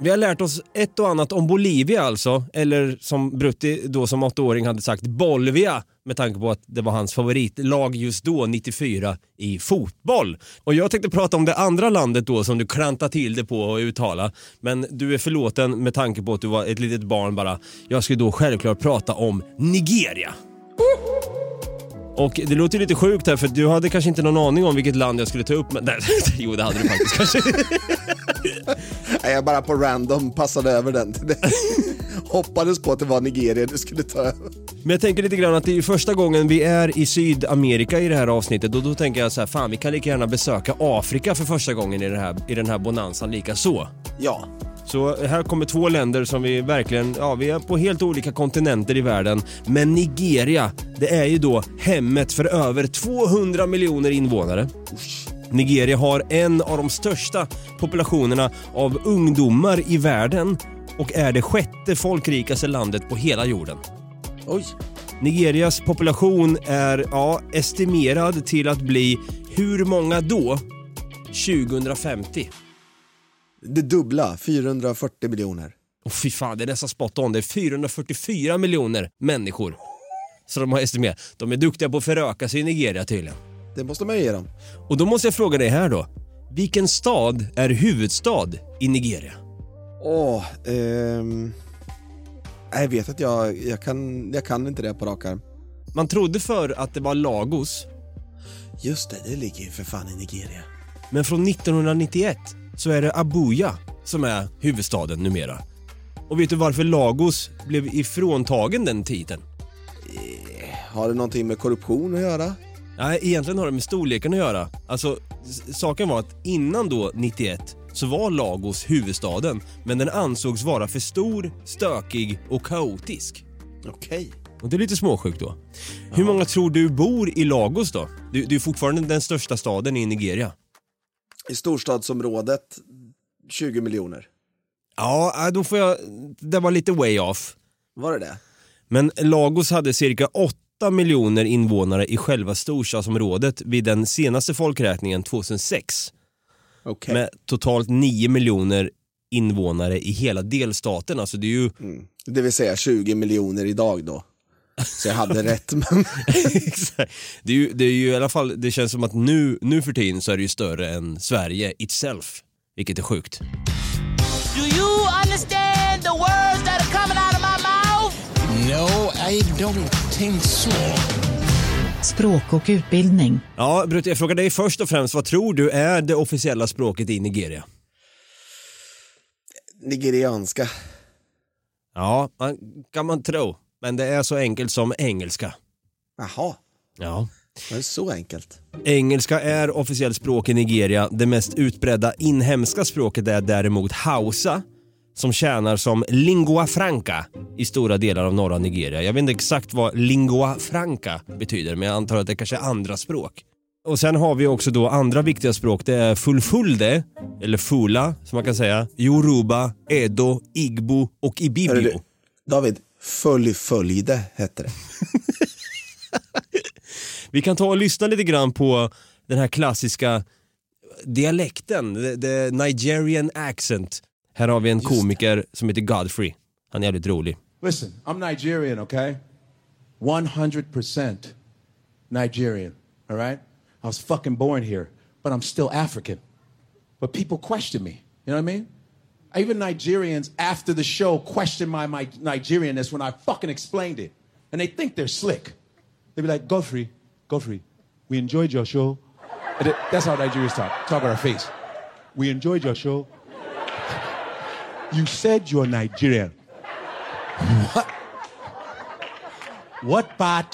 Vi har lärt oss ett och annat om Bolivia alltså, eller som Brutti då som åttaåring hade sagt Bolvia med tanke på att det var hans favoritlag just då, 94, i fotboll. Och jag tänkte prata om det andra landet då som du klantade till det på att uttala. Men du är förlåten med tanke på att du var ett litet barn bara. Jag skulle då självklart prata om Nigeria. Och det låter lite sjukt här för du hade kanske inte någon aning om vilket land jag skulle ta upp men nej, Jo det hade du faktiskt kanske.
Nej, jag bara på random passade över den till dig. Hoppades på att det var Nigeria du skulle ta över.
Men jag tänker lite grann att det är första gången vi är i Sydamerika i det här avsnittet och då tänker jag så här, fan vi kan lika gärna besöka Afrika för första gången i, det här, i den här bonanzan lika så.
Ja.
Så här kommer två länder som vi verkligen, ja vi är på helt olika kontinenter i världen. Men Nigeria, det är ju då hemmet för över 200 miljoner invånare. Nigeria har en av de största populationerna av ungdomar i världen och är det sjätte folkrikaste landet på hela jorden.
Oj.
Nigerias population är ja, estimerad till att bli hur många då? 2050.
Det dubbla, 440 miljoner.
Oh, fy fan, det är nästan spot on. Det är 444 miljoner människor. Så de har estimerat. De är duktiga på att föröka sig i Nigeria tydligen.
Det måste man ju ge dem.
Och då måste jag fråga dig här då. Vilken stad är huvudstad i Nigeria?
Åh, ehm... Jag vet att jag, jag, kan, jag kan inte det på rak arm.
Man trodde för att det var Lagos.
Just det, det ligger ju för fan i Nigeria.
Men från 1991 så är det Abuja som är huvudstaden numera. Och vet du varför Lagos blev ifråntagen den titeln?
Har det någonting med korruption att göra?
Nej, egentligen har det med storleken att göra. Alltså, saken var att innan då 91 så var Lagos huvudstaden, men den ansågs vara för stor, stökig och kaotisk.
Okej.
Och det är lite småsjukt då. Hur många tror du bor i Lagos då? Det det är fortfarande den största staden i Nigeria.
I storstadsområdet 20 miljoner.
Ja, äh, då får jag... Det var lite way off.
Var det det?
Men Lagos hade cirka 8 miljoner invånare i själva storstadsområdet vid den senaste folkräkningen 2006.
Okej.
Med totalt 9 miljoner invånare i hela delstaten. Alltså det är ju...
Det vill säga 20 miljoner idag då. Så jag hade rätt men...
Det, är ju, det är ju i alla fall, det känns som att nu, nu för tiden så är det ju större än Sverige itself. Vilket är sjukt.
Do you understand the words that are coming out of my mouth?
No, I don't think so.
Språk och utbildning.
Ja, Brutte, jag frågar dig först och främst, vad tror du är det officiella språket i Nigeria?
Nigerianska.
Ja, man, kan man tro. Men det är så enkelt som engelska.
Jaha,
Ja.
det är så enkelt.
Engelska är officiellt språk i Nigeria. Det mest utbredda inhemska språket är däremot hausa som tjänar som lingua franca i stora delar av norra Nigeria. Jag vet inte exakt vad lingua franca betyder men jag antar att det kanske är andra språk. Och sen har vi också då andra viktiga språk. Det är fulfulde, eller fula som man kan säga, yoruba, edo, igbo och ibibio.
du, David, följ följde hette det.
Vi kan ta och lyssna lite grann på den här klassiska dialekten, the, the Nigerian accent. Här har vi en komiker som heter Godfrey. Han är jävligt rolig.
Listen, I'm Nigerian, okay? 100% Nigerian, all right? I was fucking born here, but I'm still African. But people question me, you know what I mean? Even Nigerians after the show question my, my Nigerianness when I fucking explained it. And they think they're slick. They be like, Godfrey, Godfrey, we enjoyed your show. That's how Nigerians talk, talk on our face. We enjoyed your show. You said you're Nigerian. What? What part?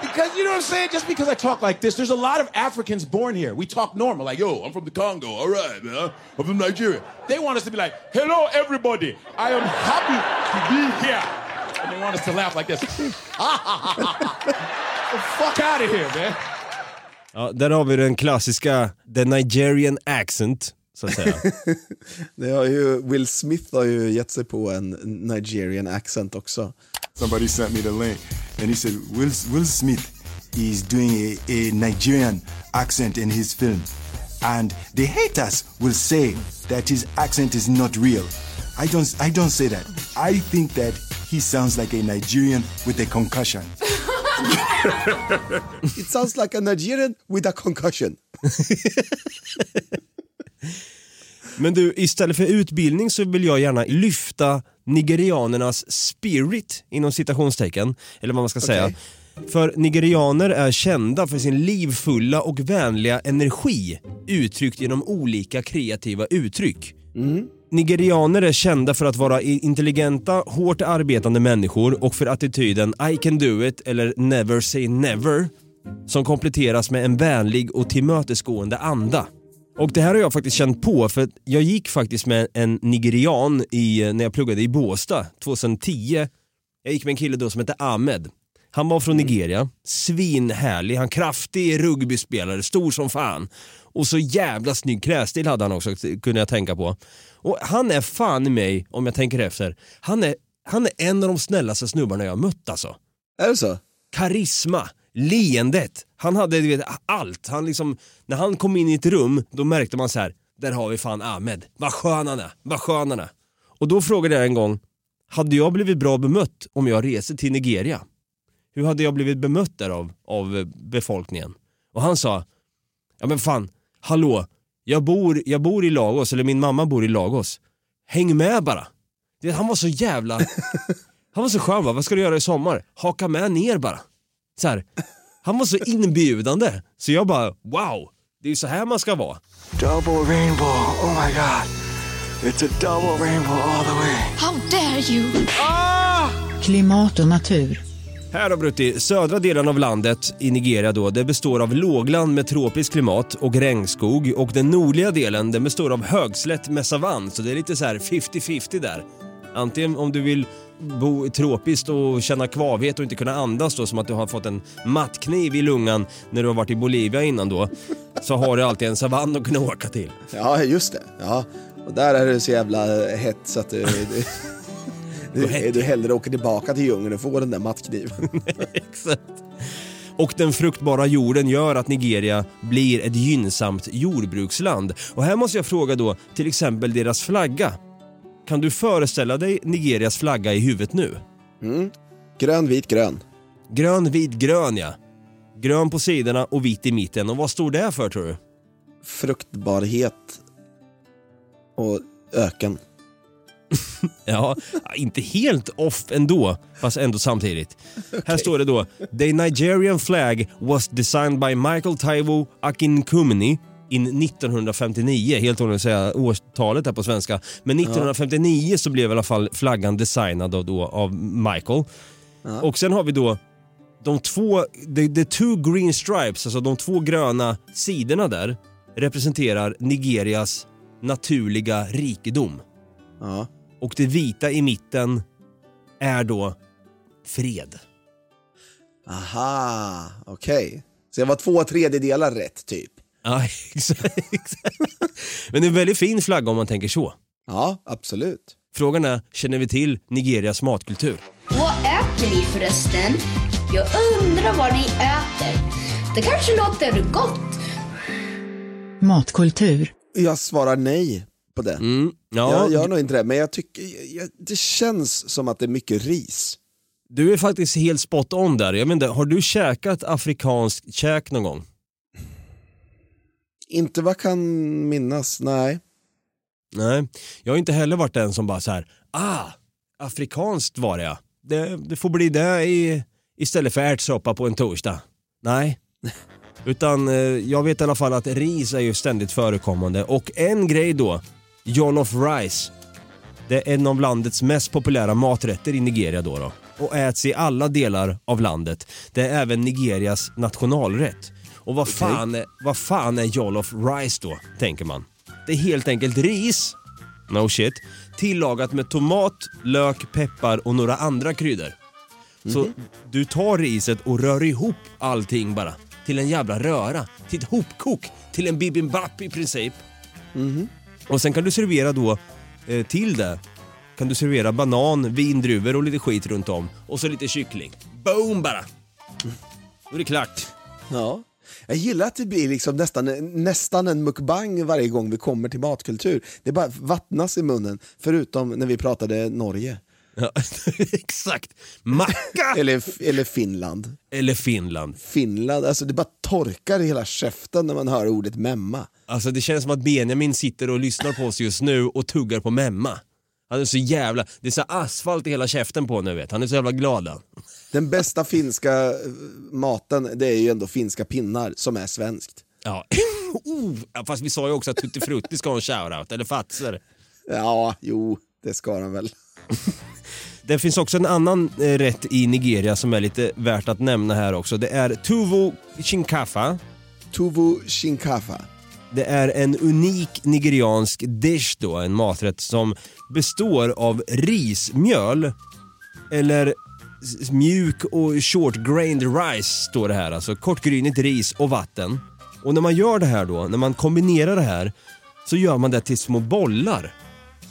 Because you know what I'm saying? Just because I talk like this, there's a lot of Africans born here. We talk normal, like, yo, I'm from the Congo, all right, man. I'm from Nigeria. They want us to be like, hello, everybody. I am happy to be here. And they want us to laugh like this. the fuck out of here, man.
Ja, där har vi den klassiska the Nigerian accent, så att säga.
Det har ju, Will Smith har ju gett sig på en Nigerian accent också.
Somebody sent me the link and he said Will, Will Smith is doing a, a Nigerian accent in his film. and the haters will say that his accent is not real. I don't I don't say that. I think that he sounds like a Nigerian with a concussion.
It sounds like a Nigerian with a concussion.
Men du, istället för utbildning så vill jag gärna lyfta nigerianernas spirit inom citationstecken, eller vad man ska säga. För nigerianer är kända för sin livfulla och vänliga energi uttryckt genom olika kreativa uttryck. Mm. Nigerianer är kända för att vara intelligenta, hårt arbetande människor och för attityden I can do it eller never say never som kompletteras med en vänlig och tillmötesgående anda. Och det här har jag faktiskt känt på för att jag gick faktiskt med en nigerian i, eh, när jag pluggade i Båstad 2010. Jag gick med en kille då som hette Ahmed. Han var från Nigeria, svinhärlig, han kraftig rugbyspelare, stor som fan. Och så jävla snygg klädstil hade han också kunde jag tänka på. Och han är fan i mig, om jag tänker efter, han är, han är en av de snällaste snubbarna jag har mött alltså.
Är det så?
Karisma, leendet, han hade du vet, allt. Han liksom, när han kom in i ett rum, då märkte man så här, där har vi fan Ahmed. Vad skön han är, vad skön han är. Och då frågade jag en gång, hade jag blivit bra bemött om jag reser till Nigeria? Hur hade jag blivit bemött där av, av befolkningen? Och han sa, ja men fan, hallå, jag bor, jag bor i Lagos, eller min mamma bor i Lagos. Häng med bara. Du vet, Han var så jävla, han var så skön va, vad ska du göra i sommar? Haka med ner bara. Så här. Han var så inbjudande, så jag bara wow, det är ju så här man ska vara.
Double rainbow. Oh my god. It's a double rainbow all the way.
How dare you!
Klimat och natur.
Här då Brutti, södra delen av landet i Nigeria då, det består av lågland med tropiskt klimat och regnskog och den nordliga delen den består av högslätt med savann så det är lite så här 50-50 där. Antingen om du vill bo tropiskt och känna kvavhet och inte kunna andas då som att du har fått en mattkniv i lungan när du har varit i Bolivia innan då så har du alltid en savann att kunna åka till.
Ja, just det. Ja. Och där är det så jävla hett så att du, du, du, du hellre åker tillbaka till djungeln och får den där mattkniven.
Exakt. Och den fruktbara jorden gör att Nigeria blir ett gynnsamt jordbruksland. Och här måste jag fråga då till exempel deras flagga. Kan du föreställa dig Nigerias flagga i huvudet nu?
Mm. Grön, vit, grön.
Grön, vit, grön ja. Grön på sidorna och vit i mitten. Och vad står det för tror du?
Fruktbarhet och öken.
Ja, inte helt off ändå, fast ändå samtidigt. Här står det då “The Nigerian flag was designed by Michael Taiwo Akinkunmi in 1959, helt omöjligt att säga årtalet här på svenska. Men 1959 så blev i alla fall flaggan designad då, då av Michael. Och sen har vi då de två, the, the two green stripes, alltså de två gröna sidorna där representerar Nigerias naturliga rikedom.
Ja.
Och det vita i mitten är då fred.
Aha, okej. Så jag var två tredjedelar rätt typ.
Ja, exakt. exakt. Men det är en väldigt fin flagga om man tänker så.
Ja, absolut.
Frågan är, känner vi till Nigerias matkultur?
Vad äter ni förresten? Jag undrar vad ni äter. Det kanske låter gott.
Matkultur.
Jag svarar nej på det.
Mm, ja,
Jag gör nog inte det, men jag tycker, jag, det känns som att det är mycket ris.
Du är faktiskt helt spot on där. Jag menar, har du käkat afrikanskt käk någon gång?
Inte vad kan minnas, nej.
Nej, jag har inte heller varit den som bara så här, ah, afrikanskt var det ja. Det, det får bli det i, istället för ärtsoppa på en torsdag. Nej. Utan eh, jag vet i alla fall att ris är ju ständigt förekommande och en grej då, jollof rice. Det är en av landets mest populära maträtter i Nigeria då, då och äts i alla delar av landet. Det är även Nigerias nationalrätt. Och vad fan, är, vad fan är jollof rice då, tänker man. Det är helt enkelt ris, no shit, tillagat med tomat, lök, peppar och några andra kryddor. Så du tar riset och rör ihop allting bara till en jävla röra, till ett hopkok, till en bibimbap i princip. Och sen kan du servera då eh, till det kan du servera banan, vindruvor och lite skit runt om. Och så lite kyckling. Boom bara! Då är det klart.
Ja. Jag gillar att det blir liksom nästan, nästan en mukbang varje gång vi kommer till matkultur. Det bara vattnas i munnen, förutom när vi pratade Norge.
Ja, exakt. Macka!
Eller, eller Finland.
Eller Finland.
Finland, alltså det bara torkar i hela käften när man hör ordet memma.
Alltså det känns som att Benjamin sitter och lyssnar på oss just nu och tuggar på memma. Han är så jävla, det är så asfalt i hela käften på nu vet han är så jävla glad han.
Den bästa finska eh, maten, det är ju ändå finska pinnar som är svenskt.
Ja, oh, fast vi sa ju också att Tutti Frutti ska ha en shoutout, eller Fatser.
Ja, jo, det ska han väl.
Det finns också en annan eh, rätt i Nigeria som är lite värt att nämna här också. Det är tuvo shinkafa.
Tuvo shinkafa.
Det är en unik nigeriansk dish då, en maträtt som består av rismjöl eller mjuk och short grained rice står det här, alltså kortgrynigt ris och vatten. Och när man gör det här då, när man kombinerar det här så gör man det till små bollar.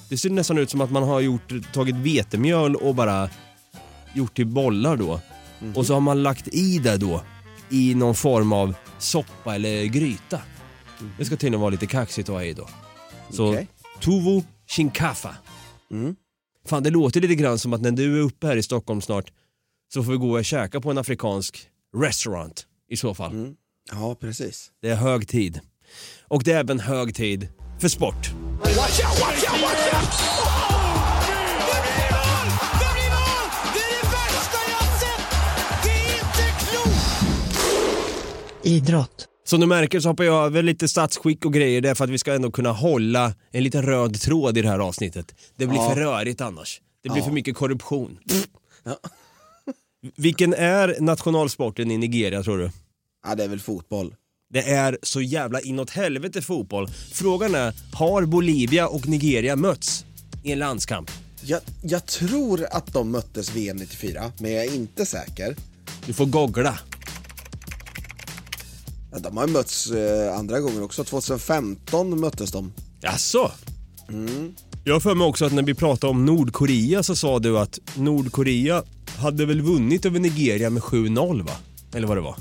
Det ser nästan ut som att man har gjort, tagit vetemjöl och bara gjort till bollar då. Mm. Och så har man lagt i det då i någon form av soppa eller gryta. Mm. Det ska tydligen vara lite kaxigt att ha i då. Så okay. Tuvo Shinkafa. Mm. Fan det låter lite grann som att när du är uppe här i Stockholm snart så får vi gå och käka på en afrikansk restaurant i så fall. Mm.
Ja precis.
Det är hög tid. Och det är även hög tid för sport.
Idrott.
Som du märker så hoppar jag över lite statsskick och grejer därför att vi ska ändå kunna hålla en liten röd tråd i det här avsnittet. Det blir ja. för rörigt annars. Det blir ja. för mycket korruption. Ja. Vilken är nationalsporten i Nigeria tror du?
Ja, det är väl fotboll.
Det är så jävla inåt helvete fotboll. Frågan är, har Bolivia och Nigeria mötts i en landskamp?
Jag, jag tror att de möttes VM 94, men jag är inte säker.
Du får googla.
Ja, de har ju mötts eh, andra gånger också. 2015 möttes de.
Jaså? Mm. Jag har för mig också att när vi pratade om Nordkorea så sa du att Nordkorea hade väl vunnit över Nigeria med 7-0 va? Eller vad det var?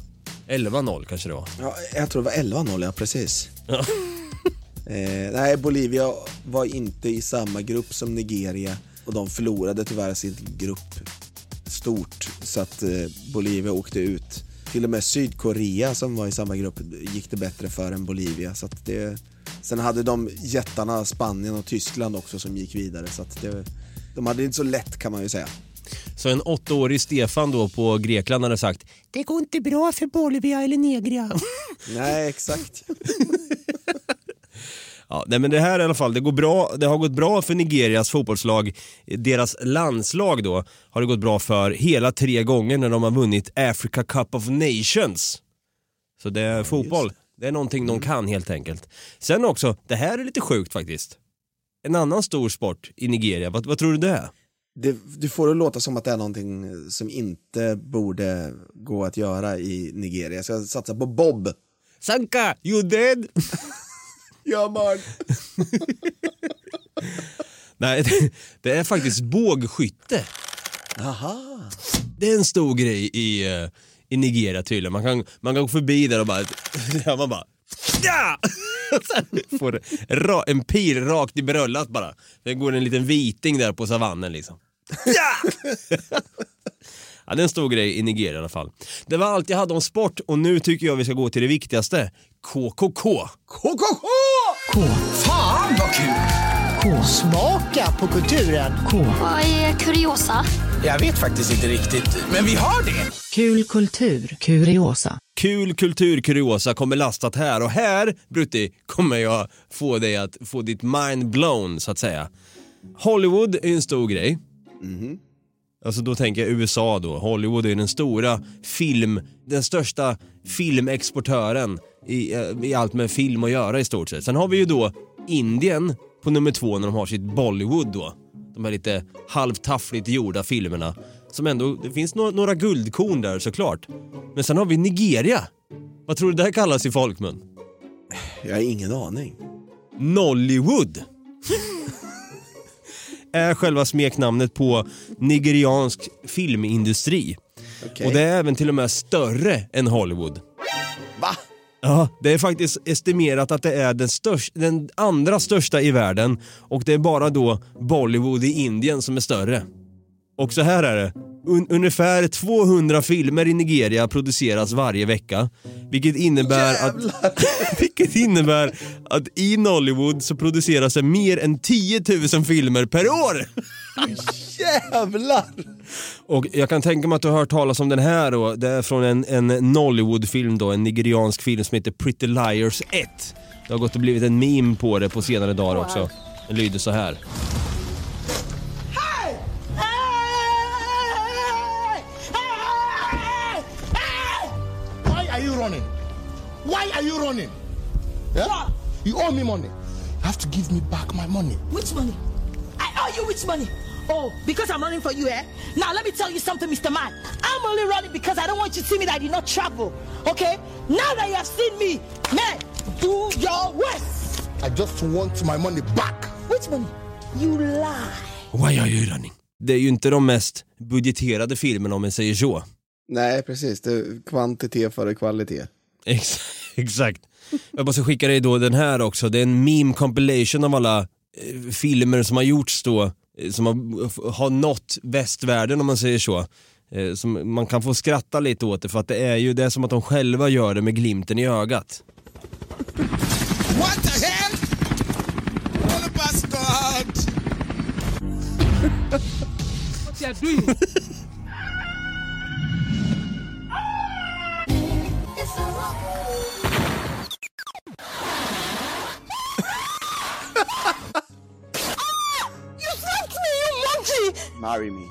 11-0 kanske det var?
Ja, jag tror det var 11-0, ja precis. Ja. eh, nej, Bolivia var inte i samma grupp som Nigeria och de förlorade tyvärr sin grupp stort så att eh, Bolivia åkte ut. Till och med Sydkorea som var i samma grupp gick det bättre för än Bolivia. Så att det, sen hade de jättarna Spanien och Tyskland också som gick vidare så att det, de hade det inte så lätt kan man ju säga.
Så en åttaårig Stefan då på Grekland hade sagt Det går inte bra för Bolivia eller Negria.
Nej, exakt.
Ja, nej men det här i alla fall, det, går bra, det har gått bra för Nigerias fotbollslag. Deras landslag då har det gått bra för hela tre gånger när de har vunnit Africa Cup of Nations. Så det är ja, fotboll, det är någonting de kan helt enkelt. Sen också, det här är lite sjukt faktiskt. En annan stor sport i Nigeria, vad, vad tror du det är?
Det, du får det låta som att det är någonting som inte borde gå att göra i Nigeria. Så jag satsar på Bob.
Sanka, you dead?
ja man.
Nej, det, det, är faktiskt bågskytte.
Aha.
Det är en stor grej i, eh, i Nigeria tydligen. Man kan, man kan gå förbi där och bara... man bara ja! Sen får en pil rakt i bröllat bara. Det går en liten viting där på savannen liksom. Ja! ja, det är en stor grej i Nigeria i alla fall. Det var allt jag hade om sport och nu tycker jag vi ska gå till det viktigaste. KKK.
KKK!
K. Fan vad kul!
K. Smaka på kulturen.
K. Vad är kuriosa?
Jag vet faktiskt inte riktigt, men vi har det.
Kul kultur, kuriosa.
Kul kultur, kuriosa kommer lastat här och här, Brutti, kommer jag få dig att få ditt mind blown så att säga. Hollywood är en stor grej. Mm. Alltså då tänker jag USA då. Hollywood är den stora film, den största filmexportören i, eh, i allt med film att göra i stort sett. Sen har vi ju då Indien på nummer två när de har sitt Bollywood då. De här lite halvtaffligt gjorda filmerna. Som ändå, det finns några, några guldkorn där såklart. Men sen har vi Nigeria. Vad tror du det här kallas i folkmun?
Jag har ingen aning.
Nollywood är själva smeknamnet på nigeriansk filmindustri. Okay. Och det är även till och med större än Hollywood.
Va?
Ja, det är faktiskt estimerat att det är den, störst, den andra största i världen och det är bara då Bollywood i Indien som är större. Och så här är det. Un ungefär 200 filmer i Nigeria produceras varje vecka. Vilket innebär, att, vilket innebär att i Nollywood så produceras det mer än 10 000 filmer per år!
Jävlar!
Och jag kan tänka mig att du har hört talas om den här då. Det är från en, en Nollywood-film då, en nigeriansk film som heter Pretty Liars 1. Det har gått och blivit en meme på det på senare dagar också. Den lyder så här.
Are you running? Yeah? You owe me money. You have to give me back my money.
Which money? I owe you which money? Oh, because I'm running for you, eh? Now let me tell you something, Mr. Man. I'm only running because I don't want you to see me that I did not travel. Okay? Now that you have seen me, man, do your worst.
I just want my money back.
Which money? You lie.
Why are you running? Det är ju inte de mest budgeterade filmerna om man säger så.
Nej, precis. Det är kvantitet före kvalitet.
Ex exakt. Jag måste skicka dig då den här också. Det är en meme compilation av alla eh, filmer som har gjorts då, eh, som har, har nått västvärlden om man säger så. Eh, som man kan få skratta lite åt det för att det är ju det är som att de själva gör det med glimten i ögat.
What the hell? What a bastard!
What you are doing?
Marry me.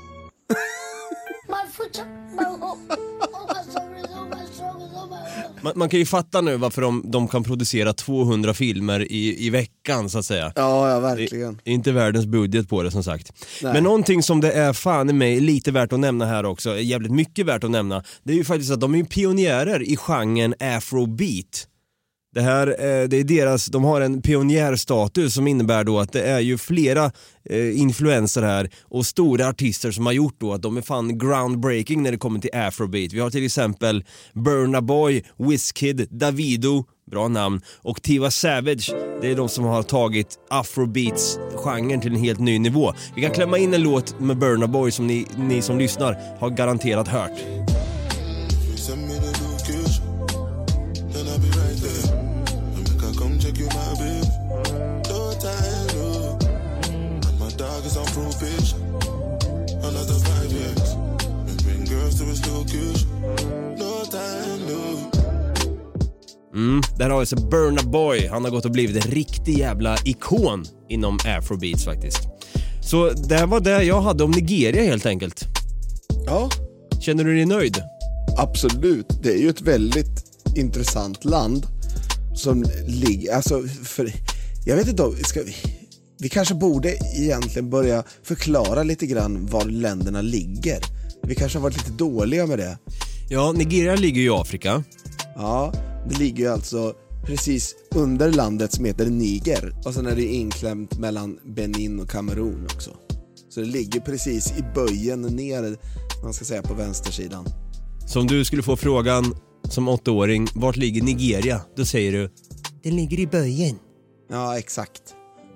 My foot, my hope. Oh, my soul is oh, my strong is oh, my
Man, man kan ju fatta nu varför de, de kan producera 200 filmer i, i veckan så att säga.
Ja, ja verkligen.
Det är inte världens budget på det som sagt.
Nej.
Men någonting som det är fan i mig lite värt att nämna här också, jävligt mycket värt att nämna, det är ju faktiskt att de är pionjärer i genren afrobeat. Det här, eh, det är deras, de har en pionjärstatus som innebär då att det är ju flera eh, influenser här och stora artister som har gjort då att de är fan groundbreaking när det kommer till afrobeat. Vi har till exempel Burna Boy, Wizkid, Davido, bra namn, och Tiva Savage. Det är de som har tagit afrobeats-genren till en helt ny nivå. Vi kan klämma in en låt med Burna Boy som ni, ni som lyssnar har garanterat hört. Mm, där har vi alltså Burna Boy. Han har gått och blivit en riktig jävla ikon inom afrobeats faktiskt. Så det var det jag hade om Nigeria helt enkelt.
Ja.
Känner du dig nöjd?
Absolut. Det är ju ett väldigt intressant land som ligger, alltså för, jag vet inte om, ska vi, vi kanske borde egentligen börja förklara lite grann var länderna ligger. Vi kanske har varit lite dåliga med det.
Ja, Nigeria ligger ju i Afrika.
Ja, det ligger ju alltså precis under landet som heter Niger och sen är det inklämt mellan Benin och Kamerun också. Så det ligger precis i böjen ner, man ska säga på vänstersidan.
Så om du skulle få frågan som åttaåring, vart ligger Nigeria? Då säger du, det ligger i böjen.
Ja, exakt.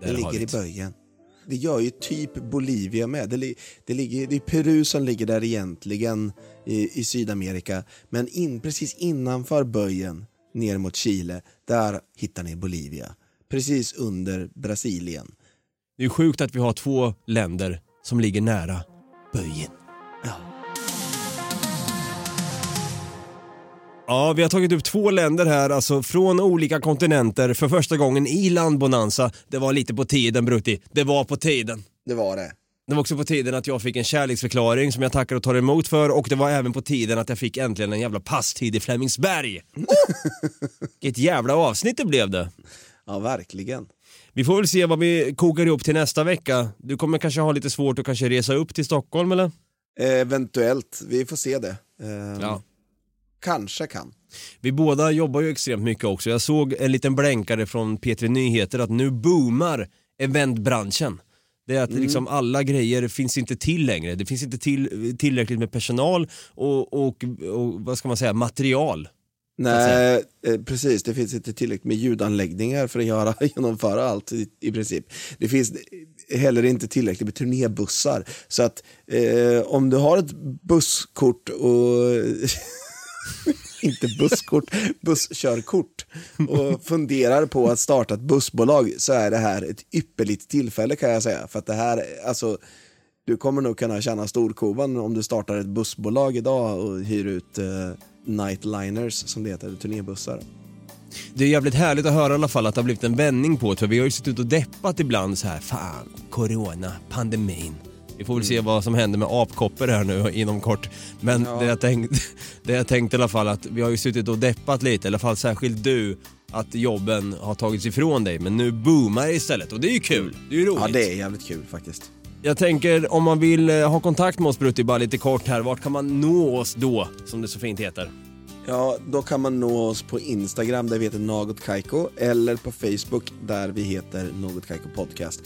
Där
det
har
ligger i böjen. Det gör ju typ Bolivia med. Det, li- det, ligger, det är Peru som ligger där egentligen i, i Sydamerika. Men in, precis innanför böjen ner mot Chile, där hittar ni Bolivia. Precis under Brasilien.
Det är sjukt att vi har två länder som ligger nära böjen. Ja, vi har tagit upp två länder här, alltså från olika kontinenter för första gången i landbonanza. Det var lite på tiden Brutti, det var på tiden.
Det var det.
Det var också på tiden att jag fick en kärleksförklaring som jag tackar och tar emot för och det var även på tiden att jag fick äntligen en jävla passtid i Flemingsberg. Oh! Vilket jävla avsnitt det blev det.
Ja, verkligen.
Vi får väl se vad vi kokar ihop till nästa vecka. Du kommer kanske ha lite svårt att kanske resa upp till Stockholm eller?
Eventuellt, vi får se det. Ehm,
Ja.
Kanske kan.
Vi båda jobbar ju extremt mycket också. Jag såg en liten blänkare från P3 Nyheter att nu boomar eventbranschen. Det är att
Mm.
liksom alla grejer finns inte till längre. Det finns inte till, tillräckligt med personal och, och, och vad ska man säga, material.
Nej, eh, precis. Det finns inte tillräckligt med ljudanläggningar för att göra, genomföra allt i, i princip. Det finns heller inte tillräckligt med turnébussar. Så att eh, om du har ett busskort och inte busskort, busskörkort och funderar på att starta ett bussbolag så är det här ett ypperligt tillfälle kan jag säga. För att det här, alltså, du kommer nog kunna tjäna storkovan om du startar ett bussbolag idag och hyr ut eh, nightliners som det heter, turnébussar.
Det är jävligt härligt att höra i alla fall att det har blivit en vändning på det, för vi har ju suttit och deppat ibland så här, fan, corona, pandemin. Vi får väl se vad som händer med apkoppor här nu inom kort. Men
Ja.
det, jag tänkt, det jag tänkte i alla fall att vi har ju suttit och deppat lite, i alla fall särskilt du, att jobben har tagits ifrån dig. Men nu boomar det istället och det är ju kul. Det är ju roligt.
Ja, det är jävligt kul faktiskt.
Jag tänker om man vill eh, ha kontakt med oss Brutti, bara lite kort här, vart kan man nå oss då, som det så fint heter?
Ja, då kan man nå oss på Instagram där vi heter Något Kaiko eller på Facebook där vi heter Något Kaiko Podcast.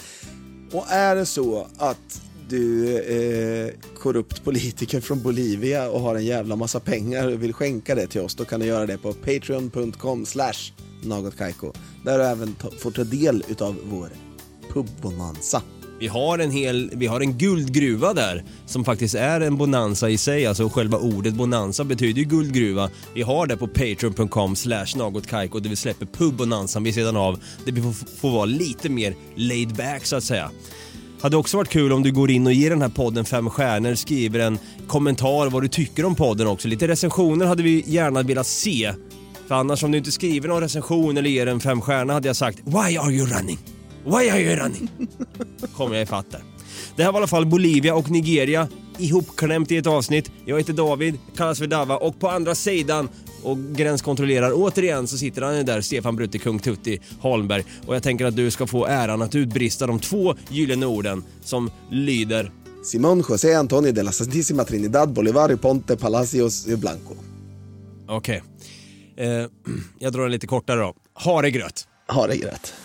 Och är det så att du är korrupt politiker från Bolivia och har en jävla massa pengar och vill skänka det till oss, då kan du göra det på patreon.com slash nagotkaiko. Där du även ta, får ta del utav vår pubbonanza.
Vi har en hel, vi har en guldgruva där som faktiskt är en bonanza i sig, alltså själva ordet bonanza betyder ju guldgruva. Vi har det på patreon.com slash nagotkaiko där vi släpper pubbonanzan vid sidan av, där vi får, får vara lite mer laid back så att säga. Hade också varit kul om du går in och ger den här podden fem stjärnor, skriver en kommentar vad du tycker om podden också. Lite recensioner hade vi gärna velat se. För annars om du inte skriver någon recension eller ger en fem stjärnor hade jag sagt Why are you running? Why are you running? Kommer jag ifatt där. Det här var i alla fall Bolivia och Nigeria ihopklämt i ett avsnitt. Jag heter David, kallas för Dava och på andra sidan och gränskontrollerar återigen så sitter han där, Stefan Brutti, Kung Tutti Holmberg. Och jag tänker att du ska få äran att utbrista de två gyllene orden som lyder
Simon José Antonio de la Santísima Trinidad Bolivar Ponte Palacios Blanco.
Okej. Eh, jag drar den lite kortare då. Ha det